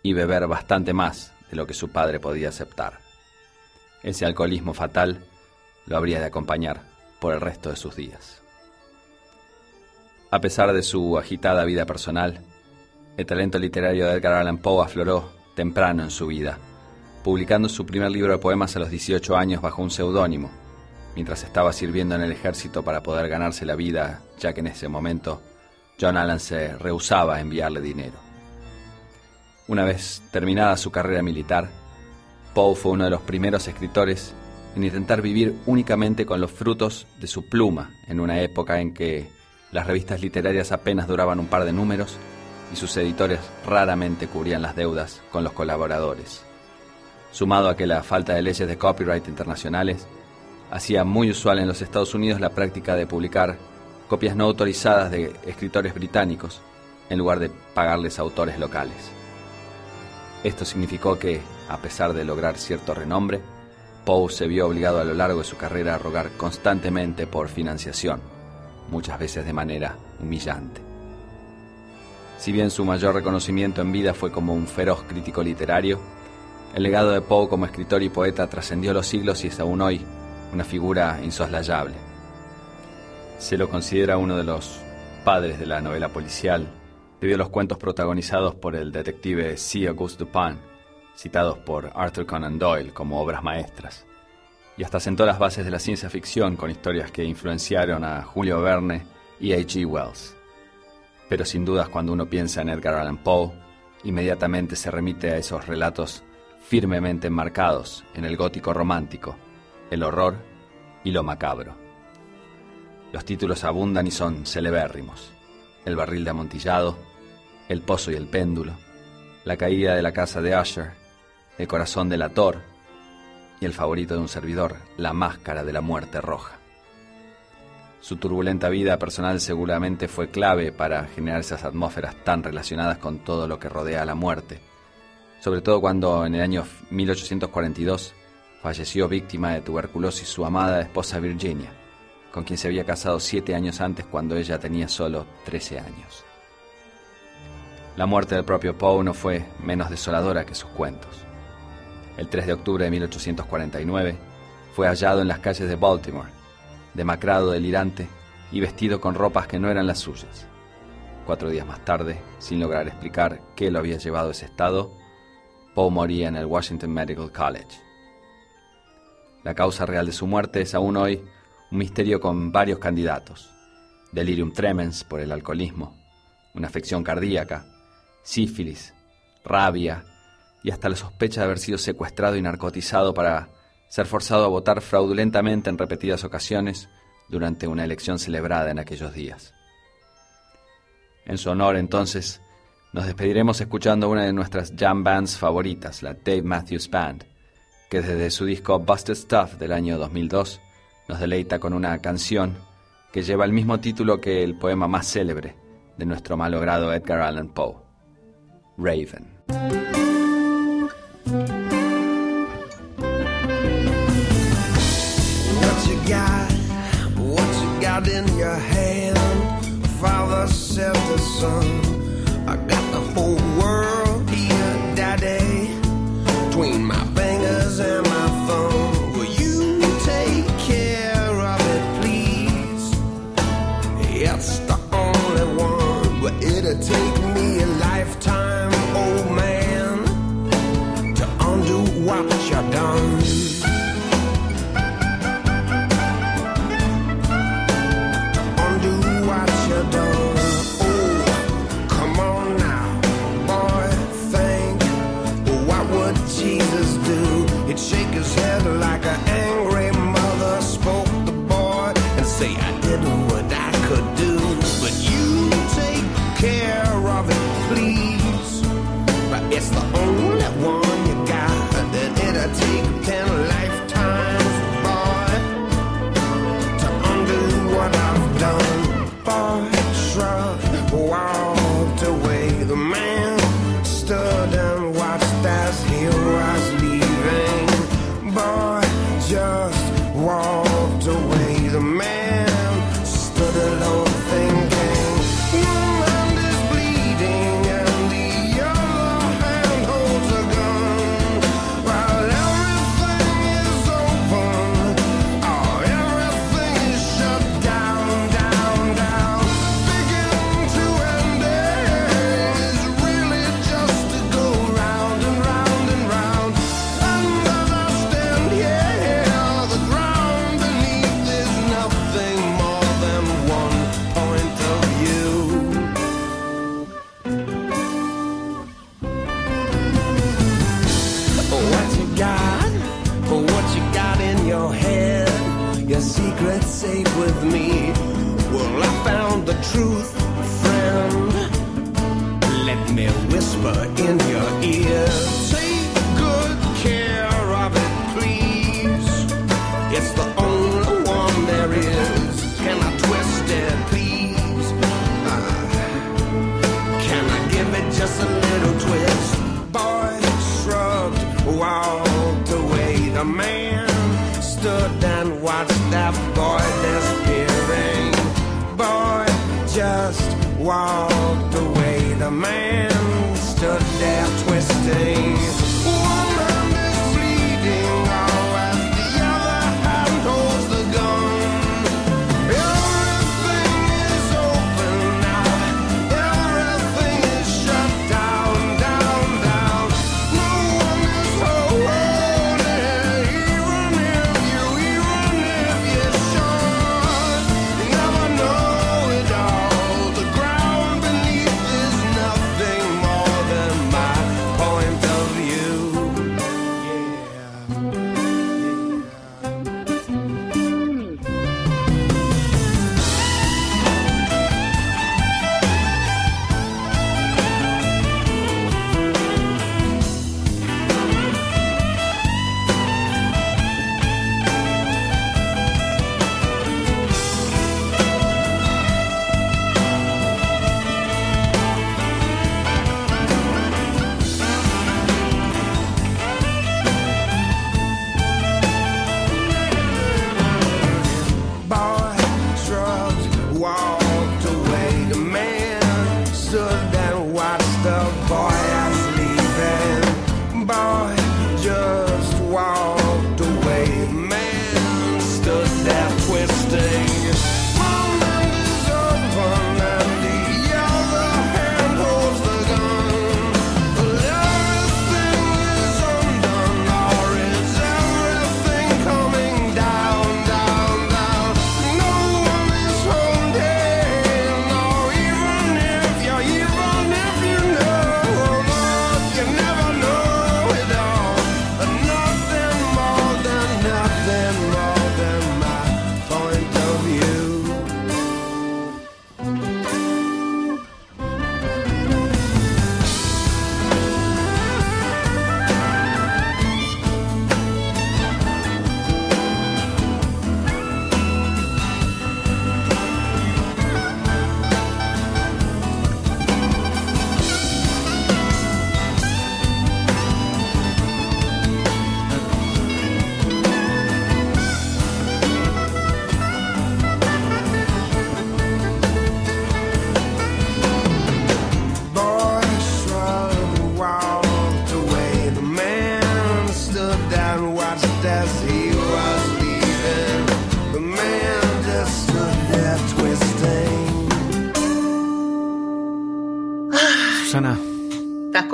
y beber bastante más de lo que su padre podía aceptar. Ese alcoholismo fatal lo habría de acompañar por el resto de sus días. A pesar de su agitada vida personal, el talento literario de Edgar Allan Poe afloró temprano en su vida, publicando su primer libro de poemas a los 18 años bajo un seudónimo, mientras estaba sirviendo en el ejército para poder ganarse la vida, ya que en ese momento John Allan se rehusaba a enviarle dinero. Una vez terminada su carrera militar, Poe fue uno de los primeros escritores en intentar vivir únicamente con los frutos de su pluma en una época en que las revistas literarias apenas duraban un par de números y sus editores raramente cubrían las deudas con los colaboradores. Sumado a que la falta de leyes de copyright internacionales hacía muy usual en los Estados Unidos la práctica de publicar copias no autorizadas de escritores británicos en lugar de pagarles a autores locales. Esto significó que, a pesar de lograr cierto renombre, Poe se vio obligado a lo largo de su carrera a rogar constantemente por financiación, muchas veces de manera humillante. Si bien su mayor reconocimiento en vida fue como un feroz crítico literario, el legado de Poe como escritor y poeta trascendió los siglos y es aún hoy una figura insoslayable. Se lo considera uno de los padres de la novela policial, debido a los cuentos protagonizados por el detective C. Auguste Dupin, citados por Arthur Conan Doyle como obras maestras, y hasta sentó las bases de la ciencia ficción con historias que influenciaron a Julio Verne y a H.G. Wells. Pero sin dudas cuando uno piensa en Edgar Allan Poe, inmediatamente se remite a esos relatos firmemente enmarcados en el gótico romántico, el horror y lo macabro. Los títulos abundan y son celebérrimos. El barril de amontillado, El pozo y el péndulo, La caída de la casa de Usher, El corazón del ator, y el favorito de un servidor, La Máscara de la Muerte Roja. Su turbulenta vida personal seguramente fue clave para generar esas atmósferas tan relacionadas con todo lo que rodea a la muerte, sobre todo cuando en el año 1842 falleció víctima de tuberculosis su amada esposa Virginia, con quien se había casado siete años antes cuando ella tenía solo 13 años. La muerte del propio Poe no fue menos desoladora que sus cuentos. El 3 de octubre de 1849 fue hallado en las calles de Baltimore, demacrado, delirante y vestido con ropas que no eran las suyas. Cuatro días más tarde, sin lograr explicar qué lo había llevado a ese estado, Poe moría en el Washington Medical College. La causa real de su muerte es aún hoy un misterio con varios candidatos. Delirium tremens por el alcoholismo, una afección cardíaca, sífilis, rabia y hasta la sospecha de haber sido secuestrado y narcotizado para ser forzado a votar fraudulentamente en repetidas ocasiones durante una elección celebrada en aquellos días. En su honor, entonces, nos despediremos escuchando una de nuestras jam bands favoritas, la Dave Matthews Band, que desde su disco Busted Stuff del año 2002 nos deleita con una canción que lleva el mismo título que el poema más célebre de nuestro malogrado Edgar Allan Poe, Raven. In your hand? Father said to son, I got the whole world here, Daddy, between my fingers and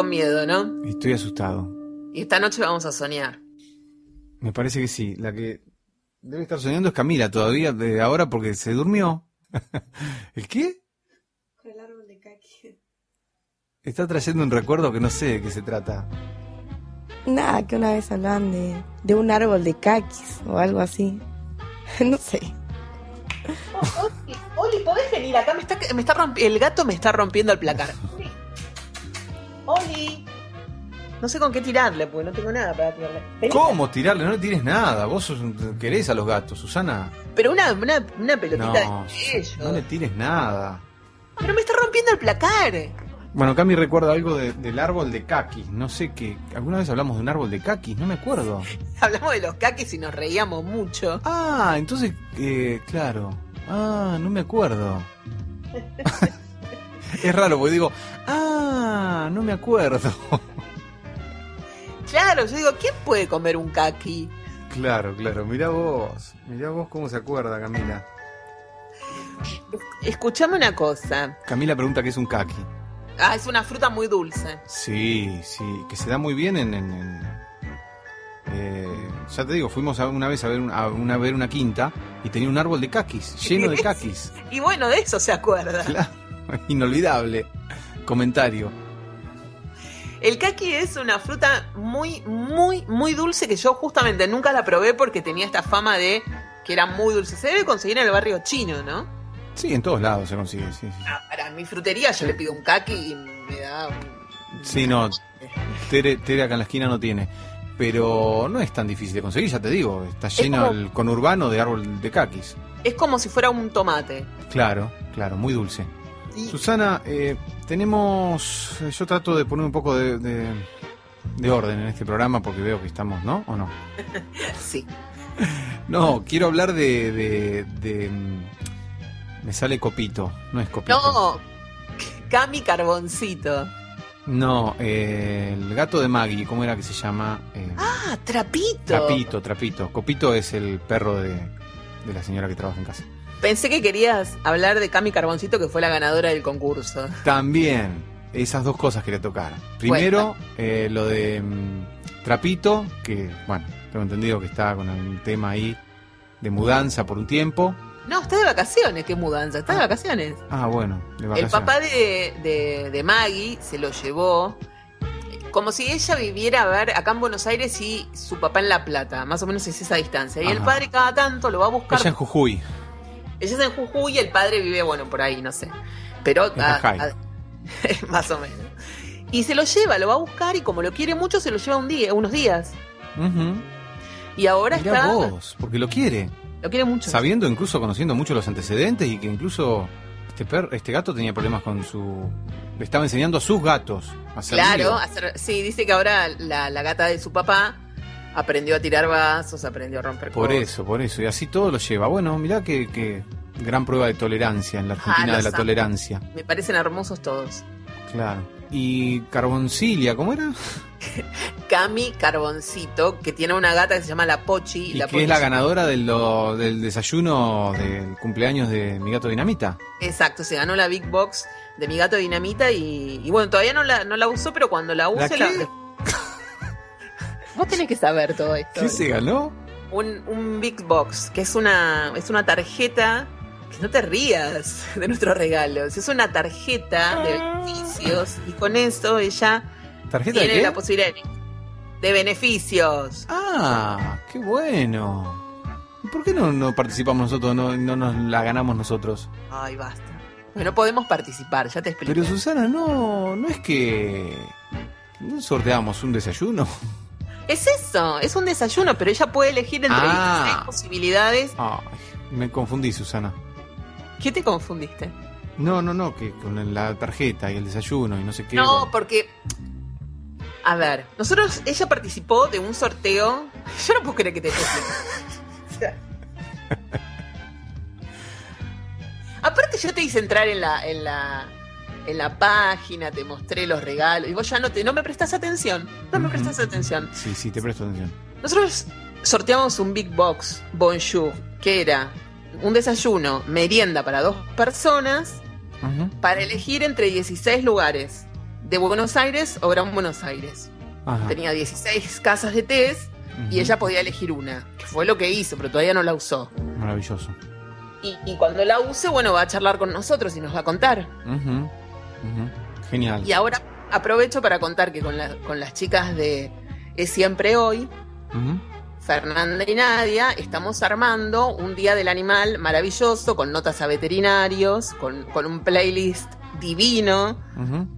con miedo, ¿no? estoy asustado. Y esta noche vamos a soñar. Me parece que sí. La que debe estar soñando es Camila todavía de ahora porque se durmió. ¿El qué? El árbol de caqui. Está trayendo un recuerdo que no sé de qué se trata. Nada, que una vez hablaban de, de un árbol de caquis o algo así. no sé. Oli, Oli, ¿podés venir acá? Me está, me está rompi- el gato me está rompiendo el placar. Oli. No sé con qué tirarle, porque no tengo nada para tirarle. ¿Cómo tirarle? No le tires nada. Vos sos querés a los gatos, Susana. Pero una, una, una pelotita No, de ellos. no le tires nada. Pero me está rompiendo el placar. Bueno, Cami recuerda algo de- del árbol de caquis. No sé qué. ¿Alguna vez hablamos de un árbol de caquis? No me acuerdo. Hablamos de los caques y nos reíamos mucho. Ah, entonces, eh, claro. Ah, no me acuerdo. es raro porque digo, ah, no me acuerdo. Claro, yo digo, ¿quién puede comer un caqui? claro, claro. Mirá vos. Mirá vos cómo se acuerda, Camila. Escuchame una cosa. Camila pregunta qué es un caqui. Ah, es una fruta muy dulce. Sí, sí, que se da muy bien en... en- en- eh, ya te digo, fuimos a- una vez a ver, un- a una, a ver una quinta y tenía un árbol de caquis, lleno de caquis. Y bueno, de eso se acuerda. Claro, inolvidable. Comentario. El caqui es una fruta muy, muy, muy dulce que yo justamente nunca la probé porque tenía esta fama de que era muy dulce. Se debe conseguir en el barrio chino, ¿no? Sí, en todos lados se consigue, sí. sí. Ah, para mi frutería yo le pido un caqui y me da un... Sí, no. Tere, Tere acá en la esquina no tiene. Pero no es tan difícil de conseguir, ya te digo. Está lleno como- el conurbano de árbol de caquis. Es como si fuera un tomate. Claro, claro, muy dulce. Y- Susana, eh, tenemos. Yo trato de poner un poco de, de- de orden en este programa porque veo que estamos, ¿no? ¿O no? Sí. No, quiero hablar de. de- de, mm, me sale copito, no es copito. No, Cami Carboncito. No, eh, el gato de Maggie, ¿cómo era que se llama? Eh, Ah, trapito. Trapito, Trapito. Copito es el perro de, de la señora que trabaja en casa. Pensé que querías hablar de Cami Carboncito, que fue la ganadora del concurso. También, esas dos cosas quería tocar. Primero, eh, lo de mm, Trapito, que, bueno, tengo entendido que está con un tema ahí de mudanza por un tiempo. No, está de vacaciones, qué mudanza, está de vacaciones. Ah, bueno, de El vacaciones. papá de, de, de Maggie se lo llevó como si ella viviera a ver acá en Buenos Aires y su papá en La Plata, más o menos es esa distancia. Y el padre cada tanto lo va a buscar. Ella en Jujuy. Ella es en Jujuy y el padre vive, bueno, por ahí, no sé. Pero En a- Cajay. a- más o menos. Y se lo lleva, lo va a buscar y como lo quiere mucho, se lo lleva un día, unos días. Y ahora Mirá está. vos, porque lo quiere. Lo quiere mucho. Sabiendo, incluso conociendo mucho los antecedentes y que incluso este per, este gato tenía problemas con su. Le estaba enseñando a sus gatos a Claro, hacer- sí, dice que ahora la, la gata de su papá aprendió a tirar vasos, aprendió a romper Por cosas. eso, por eso. Y así todo lo lleva. Bueno, mirá que, que gran prueba de tolerancia en la Argentina Ah, de la amo. tolerancia. Me parecen hermosos todos. Claro. Y Carboncilia, ¿cómo era? Cami Carboncito, que tiene una gata que se llama La Pochi. Y la que Pochi es la ganadora del, lo- del desayuno del cumpleaños de mi gato Dinamita. Exacto, se ganó la Big Box de mi gato Dinamita y, y bueno, todavía no la, no la usó, pero cuando la use ¿La la... Vos tenés que saber todo esto. ¿Qué se ganó? Un, un Big Box, que es una, es una tarjeta... Que no te rías de nuestros regalos. Es una tarjeta de beneficios y con eso ella ¿Tarjeta de tiene qué? la posibilidad de, de beneficios. Ah, qué bueno. ¿Y por qué no, no participamos nosotros, no, no nos la ganamos nosotros? Ay, basta. Bueno, podemos participar, ya te explico. Pero Susana, no, no es que... ¿No sorteamos un desayuno? Es eso, es un desayuno, pero ella puede elegir entre Ah. 16 posibilidades. Ay, me confundí, Susana. ¿Qué te confundiste? No, no, no, que con la tarjeta y el desayuno y no sé qué. No, porque. A ver, nosotros, ella participó de un sorteo. Yo no puedo creer que te. O sea. Aparte, yo te hice entrar en la, en la, en la página, te mostré los regalos, y vos ya no te, no me prestas atención. No me Ujú. prestas atención. Sí, sí, te presto atención. Nosotros sorteamos un Big Box Bonjour, que era un desayuno, merienda para dos personas, para elegir entre 16 lugares de Buenos Aires o Gran Buenos Aires. Ajá. Tenía 16 casas de test y ella podía elegir una, que fue lo que hizo, pero todavía no la usó. Maravilloso. Y, y cuando la use, bueno, va a charlar con nosotros y nos va a contar. Genial. Y ahora aprovecho para contar que con, la- con las chicas de Es Siempre Hoy, Ujú. Fernanda y Nadia, estamos armando un Día del Animal maravilloso, con notas a veterinarios, con, con un playlist divino.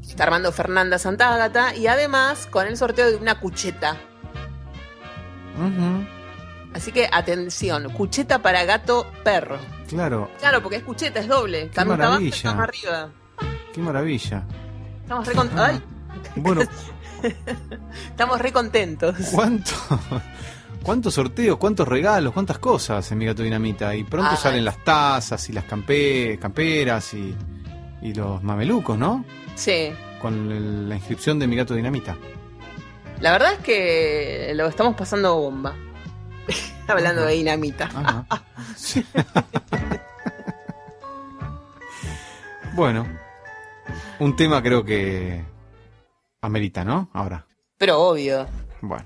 Está armando Fernanda Santágata y además con el sorteo de una cucheta. Ujú. Así que atención, cucheta para gato perro. Claro, Claro, porque es cucheta, es doble. Camita abajo, estamos arriba. Qué maravilla. Estamos re, con- Ay, Bueno, estamos re contentos. ¿cuánto, ¿cuántos sorteos, cuántos regalos, cuántas cosas en Mi Gato Dinamita? Y pronto Ah. salen las tazas y las campe- camperas y, y los mamelucos, ¿no? Sí, Con el- la inscripción de Mi Gato Dinamita. la verdad es que lo estamos pasando bomba. Hablando de dinamita. Ajá. Sí. bueno, un tema creo que amerita, ¿no? Ahora. Pero obvio. Bueno.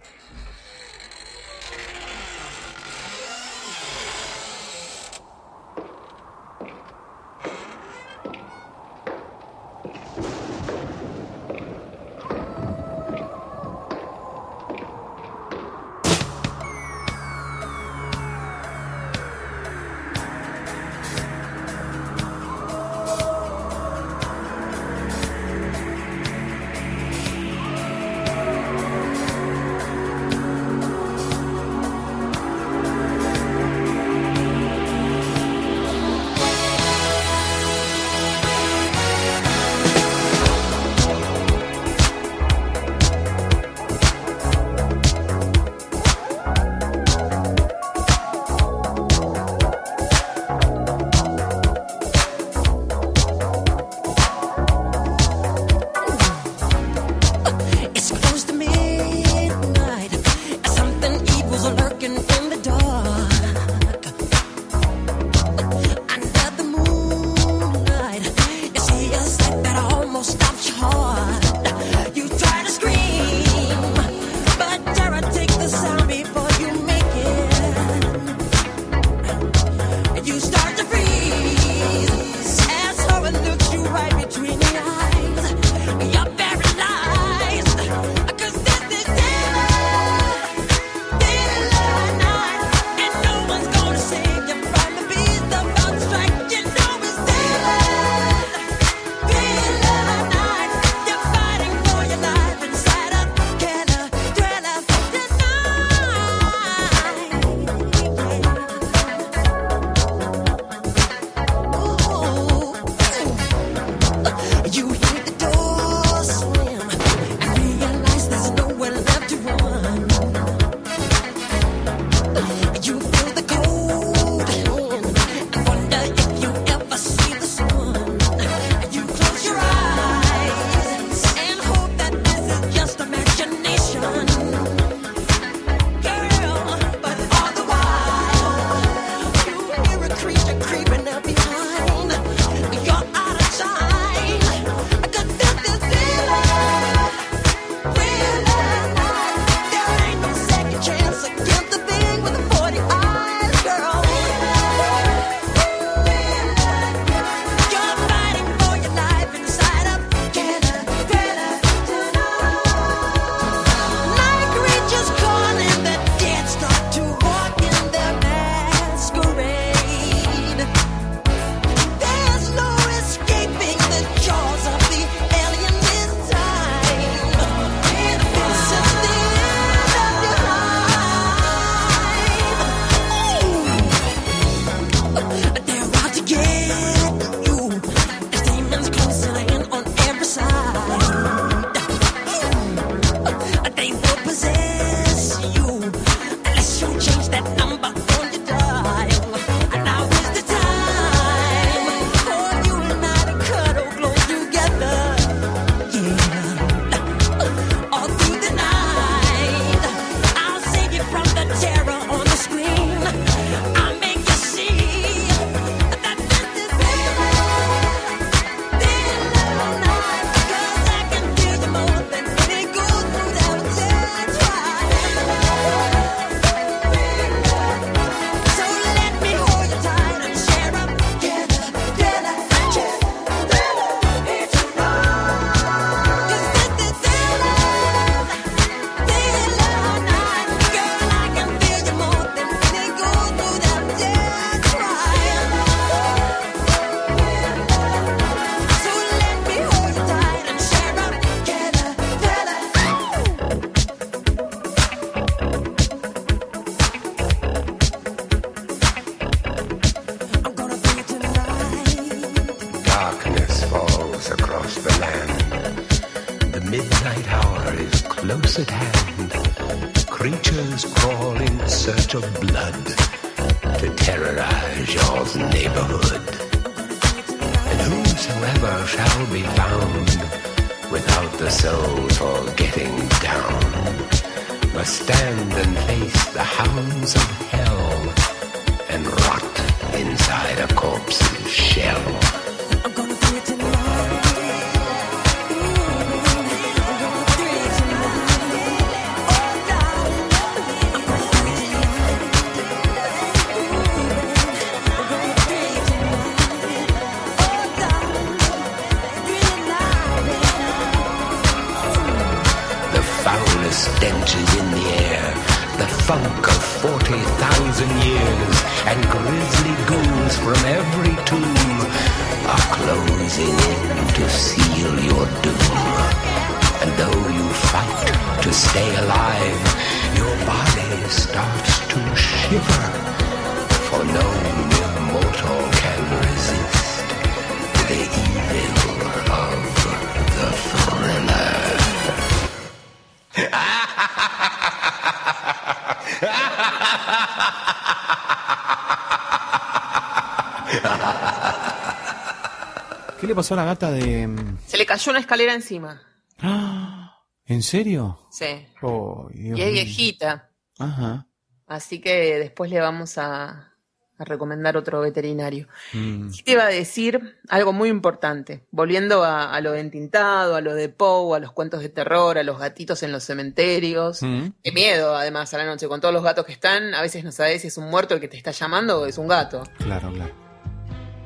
¿Qué le pasó a la gata de... mm, Se le cayó una escalera encima. ¿En serio? Sí. Oh, Y es viejita. Ajá. Así que después le vamos a, a recomendar otro veterinario. Mm. Te iba a decir algo muy importante. Volviendo a, a lo de Entintado, a lo de Poe, a los cuentos de terror, a los gatitos en los cementerios. Mm. Qué miedo, además, a la noche. Con todos los gatos que están, a veces no sabes si es un muerto el que te está llamando o es un gato. Claro, claro.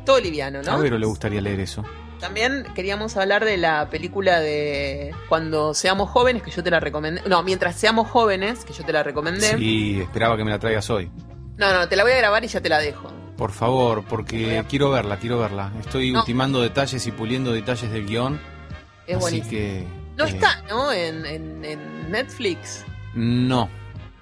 Todo liviano, ¿no? A Vero le gustaría leer eso. También queríamos hablar de la película de Cuando seamos jóvenes, que yo te la recomendé. No, mientras seamos jóvenes, que yo te la recomendé. Sí, esperaba que me la traigas hoy. No, no, te la voy a grabar y ya te la dejo. Por favor, porque quiero verla, quiero verla. Estoy No. ultimando detalles y puliendo detalles del guion. Es así buenísimo. que... No eh, está, ¿no? En, en- en Netflix. No,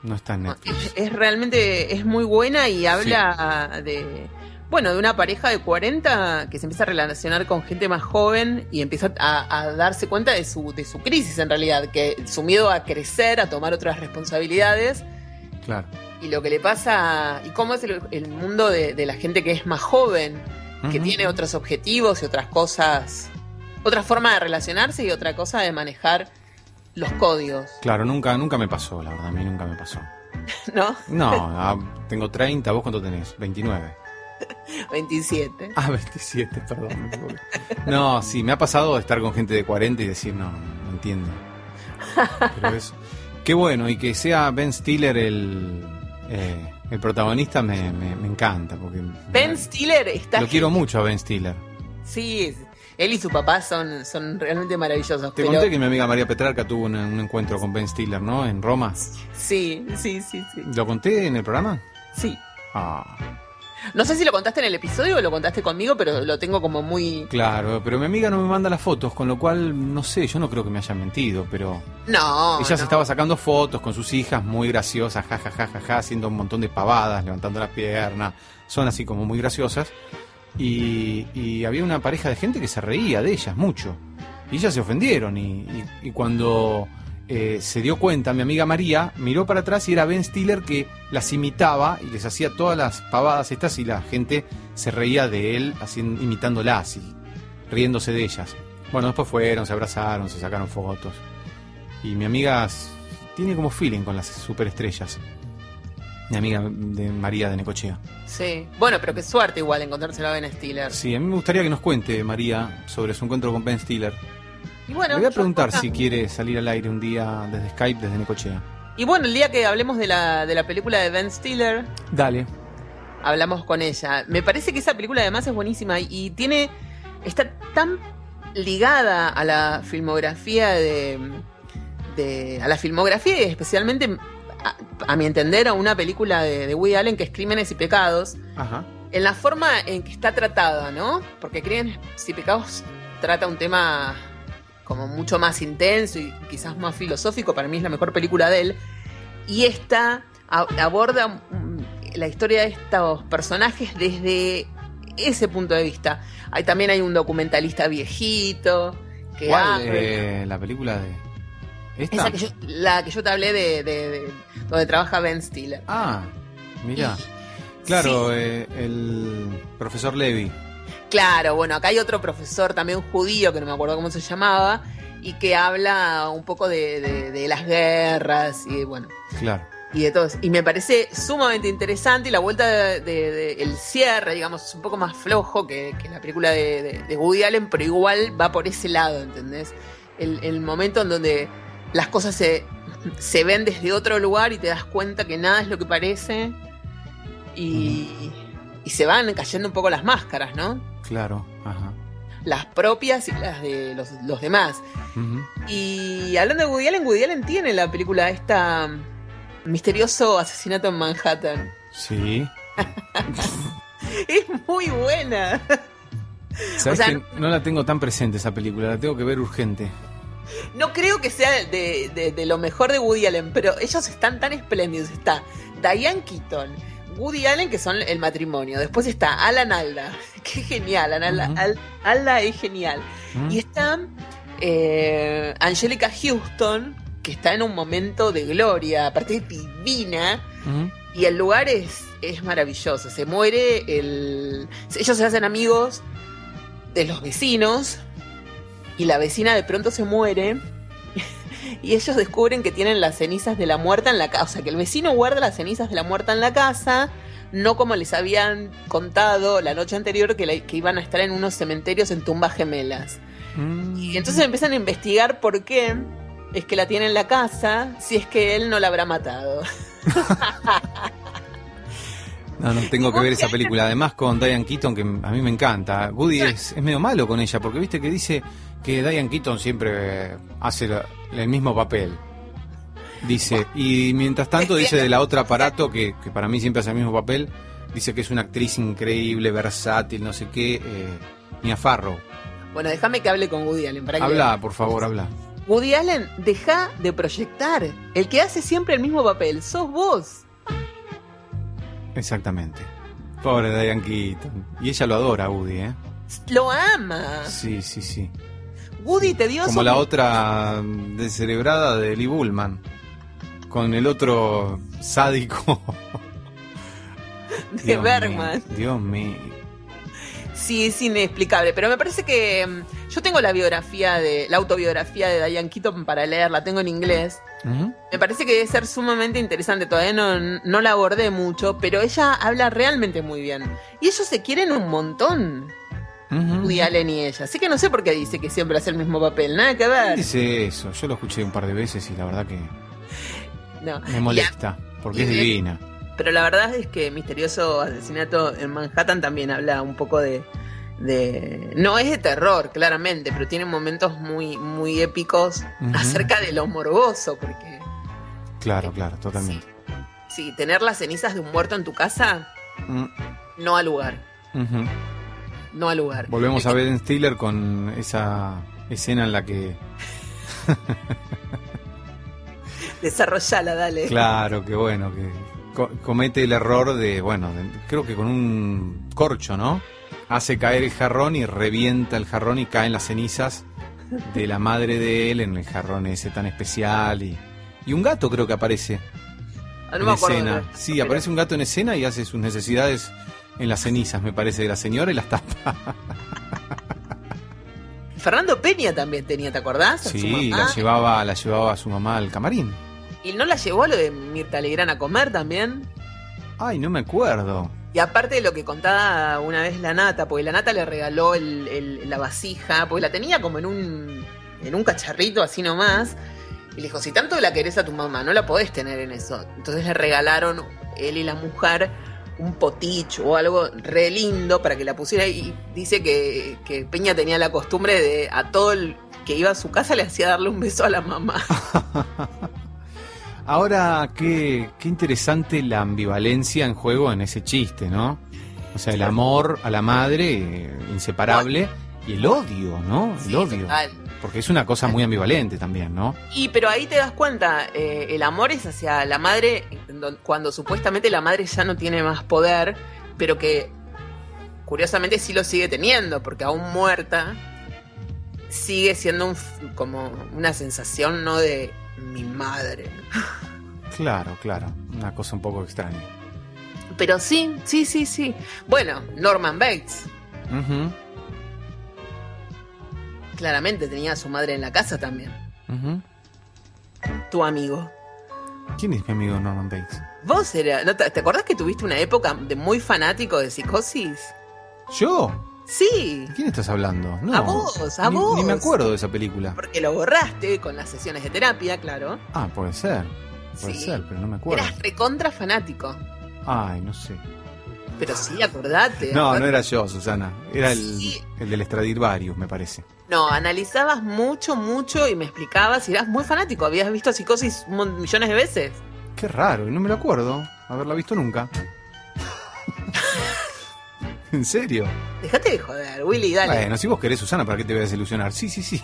no está en Netflix. Es realmente, es muy buena y habla de, bueno, de una pareja de 40 que se empieza a relacionar con gente más joven y empieza a, a darse cuenta de su, de su crisis en realidad, que su miedo a crecer, a tomar otras responsabilidades Claro. Y lo que le pasa y cómo es el, el mundo de, de la gente que es más joven, que tiene otros objetivos y otras cosas, otra forma de relacionarse y otra cosa de manejar los códigos, Claro, nunca, nunca me pasó, la verdad, a mí nunca me pasó. ¿no? No, ah, tengo 30, ¿vos cuánto tenés? 29. 27. Ah, 27, perdón. No, sí, me ha pasado estar con gente de 40 y decir, no, no, no entiendo. Pero es... Qué bueno, y que sea Ben Stiller el, eh, el protagonista me, me- me encanta, porque Ben Stiller está... lo quiero mucho a Ben Stiller. Sí, él y su papá son, son realmente maravillosos. Te pero- conté que mi amiga María Petrarca tuvo un, un encuentro con Ben Stiller, ¿no? En Roma. Sí, sí, sí, sí. ¿Lo conté en el programa? Sí. Ah, No sé si lo contaste en el episodio o lo contaste conmigo, pero lo tengo como muy... claro, pero mi amiga no me manda las fotos, con lo cual, no sé, yo no creo que me hayan mentido, pero... No. Ella no. se estaba sacando fotos con sus hijas, muy graciosas, ja, ja, ja, ja, ja, haciendo un montón de pavadas, levantando la pierna, son así como muy graciosas. Y, y había una pareja de gente que se reía de ellas mucho. Y ellas se ofendieron. Y, y- y cuando eh, se dio cuenta, mi amiga María miró para atrás y era Ben Stiller que las imitaba y les hacía todas las pavadas estas y la gente se reía de él imitándolas y riéndose de ellas. Bueno, después fueron, se abrazaron, se sacaron fotos. Y mi amiga tiene como feeling con las superestrellas. Mi amiga de María de Necochea. Sí. Bueno, pero qué suerte igual encontrárselo a Ben Stiller. Sí, a mí me gustaría que nos cuente María sobre su encuentro con Ben Stiller. Y bueno, Le voy a preguntar si quiere salir al aire un día desde Skype, desde Necochea. Y bueno, el día que hablemos de la, de la película de Ben Stiller, Dale. hablamos con ella. Me parece que esa película además es buenísima y, y tiene. está tan ligada a la filmografía de. de- a la filmografía y especialmente, a, a mi entender, a una película de, de Woody Allen que es Crímenes y Pecados. Ajá. En la forma en que está tratada, ¿no? Porque Crímenes y Pecados trata un tema como mucho más intenso y quizás más filosófico. Para mí es la mejor película de él. Y esta aborda mm, la historia de estos personajes desde ese punto de vista. Hay, también hay un documentalista viejito que ¿Cuál? abre. Eh, la película de. ¿Esta? Esa que yo, la que yo te hablé de, de- de- donde trabaja Ben Stiller. Ah, mira. Claro, eh, el profesor Levy. Claro, bueno, acá hay otro profesor también judío, que no me acuerdo cómo se llamaba, y que habla un poco de, de- de las guerras y bueno, Claro. y de todo. eso. Y me parece sumamente interesante y la vuelta de, de- de- el cierre, digamos, es un poco más flojo que, que la película de, Woody Allen, pero igual va por ese lado, ¿entendés? El, el momento en donde las cosas se, se ven desde otro lugar y te das cuenta que nada es lo que parece y, y se van cayendo un poco las máscaras, ¿no? Claro, ajá. Las propias y las de los, los demás. Y hablando de Woody Allen, Woody Allen tiene la película esta misterioso asesinato en Manhattan. Sí. Es muy buena. ¿Sabes O sea, que no la tengo tan presente esa película? La tengo que ver urgente. No creo que sea de, de- de lo mejor de Woody Allen, pero ellos están tan espléndidos. Está Diane Keaton, Woody Allen, que son el matrimonio. Después está Alan Alda, que es genial. Alan Alda, Ujú. Al- Alda es genial. Y está eh, Angelica Houston, que está en un momento de gloria, aparte es divina. Y el lugar es, es maravilloso. Se muere el. Ellos se hacen amigos de los vecinos. Y la vecina de pronto se muere. Y ellos descubren que tienen las cenizas de la muerta en la casa. O sea, que el vecino guarda las cenizas de la muerta en la casa. No como les habían contado la noche anterior que, la- que iban a estar en unos cementerios en tumbas gemelas. Mm. Y entonces empiezan a investigar por qué es que la tiene en la casa, si es que él no la habrá matado. No, no tengo que ver esa película. Además con Diane Keaton, que a mí me encanta. Woody es, es medio malo con ella, porque viste que dice que Diane Keaton siempre eh, hace el mismo papel. Dice, y mientras tanto dice de la otra aparato, que, que para mí siempre hace el mismo papel, dice que es una actriz increíble, versátil, no sé qué, eh, Mia Farrow. Bueno, déjame que hable con Woody Allen. Para que Habla, por favor, habla. Woody Allen, deja de proyectar. El que hace siempre el mismo papel, sos vos. Exactamente. Pobre Diane Keaton. Y ella lo adora, Woody, ¿eh? Lo ama. Sí, sí, sí. Woody te dio Como la otra descerebrada de Lee Bullman. Con el otro sádico. de Dios Bergman. mío, Dios mío. Sí, es inexplicable. Pero me parece que mm, yo tengo la biografía de. la autobiografía de Diane Keaton para leer, la tengo en inglés. Me parece que debe ser sumamente interesante. Todavía no, no la abordé mucho, pero ella habla realmente muy bien. Y ellos se quieren un montón. Ujú. Woody Allen y ella. Así que no sé por qué dice que siempre hace el mismo papel. Nada que ¿Quién ver. dice eso? Yo lo escuché un par de veces y la verdad que No. me molesta. Porque y es divina. Pero la verdad es que Misterioso Asesinato en Manhattan también habla un poco de. de- no es de terror, claramente, pero tiene momentos muy, muy épicos acerca de lo morboso, porque Claro, claro, totalmente. sí, tener las cenizas de un muerto en tu casa, Mm, no al lugar. ujú. No al lugar. Volvemos a Ben Stiller con esa escena en la que, Desarrollala, dale. claro, que bueno, que co- comete el error de, bueno, de- creo que con un corcho, ¿no? Hace caer el jarrón y revienta el jarrón y caen las cenizas de la madre de él en el jarrón ese tan especial y, y un gato creo que aparece Ah, no en me escena. de- Sí, pero- aparece un gato en escena y hace sus necesidades en las cenizas, me parece, de la señora y las tapa. Fernando Peña también tenía, ¿te acordás? Sí, la llevaba, la llevaba a su mamá al camarín. Y no la llevó a lo de Mirta Legrand a comer también. Ay, no me acuerdo. Y aparte de lo que contaba una vez la nata, porque la nata le regaló el- el- la vasija, porque la tenía como en un, en un cacharrito así nomás. Y le dijo, si tanto la querés a tu mamá, no la podés tener en eso. Entonces le regalaron él y la mujer un poticho o algo re lindo para que la pusiera y dice que, que Peña tenía la costumbre de a todo el que iba a su casa le hacía darle un beso a la mamá. Ahora, qué, qué interesante la ambivalencia en juego en ese chiste, ¿no? O sea, el amor a la madre, eh, inseparable, y el odio, ¿no? El Sí, odio. total. Porque es una cosa muy ambivalente también, ¿no? Y pero ahí te das cuenta, eh, el amor es hacia la madre cuando supuestamente la madre ya no tiene más poder, pero que curiosamente sí lo sigue teniendo, porque aún muerta sigue siendo un como una sensación, ¿no? De mi madre. Claro, claro. Una cosa un poco extraña. Pero sí, sí, sí, sí. Bueno, Norman Bates. Claramente tenía a su madre en la casa también. Tu amigo. ¿Quién es mi amigo Norman Bates? Vos era, ¿no te, ¿te acordás que tuviste una época de muy fanático de psicosis? ¿Yo? Sí, ¿De quién estás hablando? No. A vos, a ni, vos. Ni me acuerdo de esa película. porque lo borraste con las sesiones de terapia, claro. Ah, puede ser. Puede Sí. ser, pero no me acuerdo. Eras recontra fanático. Ay, no sé. Pero sí, acordate. No, acordate. no era yo, Susana. Era el, Sí. el del Stradivarius, me parece. No, analizabas mucho, mucho y me explicabas y eras muy fanático. Habías visto psicosis millones de veces. Qué raro, y no me lo acuerdo. Haberla visto nunca. ¿En serio? Dejate de joder, Willy, dale. Bueno, si vos querés, Susana, ¿para qué te voy a desilusionar? Sí, sí, sí.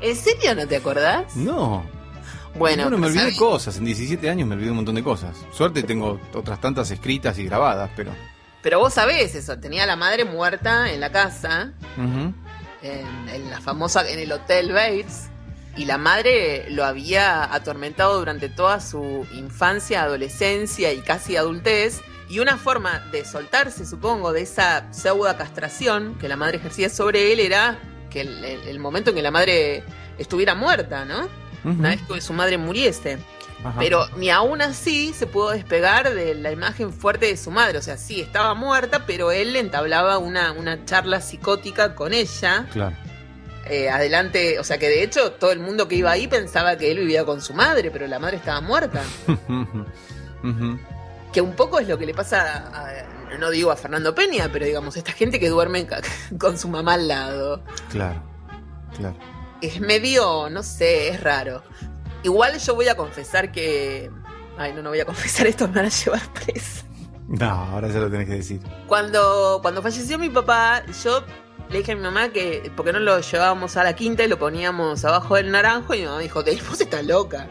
¿En serio no te acordás? No. Bueno, Bueno, me pero olvidé ¿sabés? cosas. En 17 años me olvidé un montón de cosas. Suerte tengo otras tantas escritas y grabadas, pero... Pero vos sabés eso, tenía a la madre muerta en la casa, Ujú. En, en la famosa, en el Hotel Bates, y la madre lo había atormentado durante toda su infancia, adolescencia y casi adultez, y una forma de soltarse, supongo, de esa pseudo castración que la madre ejercía sobre él era que el, el- el momento en que la madre estuviera muerta, ¿no? Una vez que su madre muriese. Ajá. Pero ni aún así se pudo despegar de la imagen fuerte de su madre. O sea, sí, estaba muerta, pero él entablaba una, una charla psicótica con ella. Claro. eh, adelante, o sea que de hecho todo el mundo que iba ahí pensaba que él vivía con su madre, pero la madre estaba muerta. Que un poco es lo que le pasa a, no digo a Fernando Peña, pero digamos, esta gente que duerme con su mamá al lado. Claro, claro. es medio, no sé, es raro. Igual yo voy a confesar que... Ay, no, no voy a confesar esto, me van a llevar presa. No, ahora ya lo tenés que decir. Cuando, cuando falleció mi papá, yo le dije a mi mamá que, ¿por qué no lo llevábamos a la quinta y lo poníamos abajo del naranjo? Y mi mamá dijo, "Del, vos estás loca.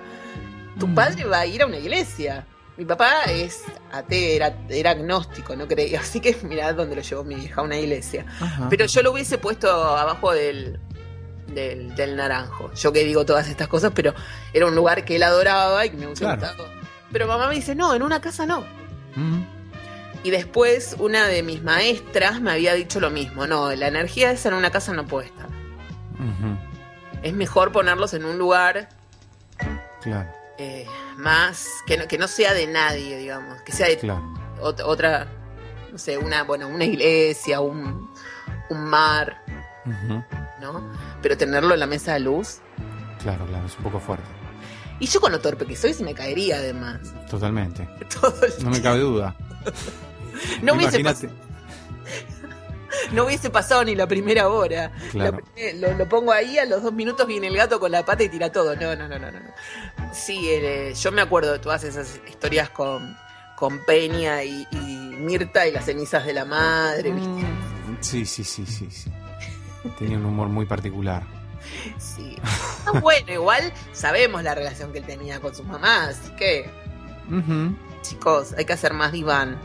Tu padre va a ir a una iglesia. Mi papá es ateo, era, era agnóstico, no creía. Así que mirá dónde lo llevó mi vieja, a una iglesia. Ajá. Pero yo lo hubiese puesto abajo del, del, del naranjo. Yo que digo todas estas cosas, pero era un lugar que él adoraba y que me Claro. gustado. Pero mamá me dice, no, en una casa no. Y después una de mis maestras me había dicho lo mismo. No, la energía esa en una casa no puede estar. Es mejor ponerlos en un lugar Claro, eh, más que no, que no sea de nadie, digamos. Que sea de claro. ot- otra, no sé, una, bueno, una iglesia, un, un mar. ¿No? Pero tenerlo en la mesa de luz. Claro, claro, es un poco fuerte. Y yo con lo torpe que soy se me caería además. Totalmente. Todo el No me cabe duda. No Imagínate. pas- no hubiese pasado ni la primera hora. Claro. Lo, lo- lo pongo ahí, a los dos minutos viene el gato con la pata y tira todo. No, no, no, no. no. Sí, eh, yo me acuerdo de todas esas historias con, con Peña y, y Mirta y las cenizas de la madre, ¿viste? Mm, Sí, sí, sí, sí, sí. Tenía un humor muy particular. Sí. Ah, bueno, igual sabemos la relación que él tenía con su mamá, así que, chicos, hay que hacer más diván.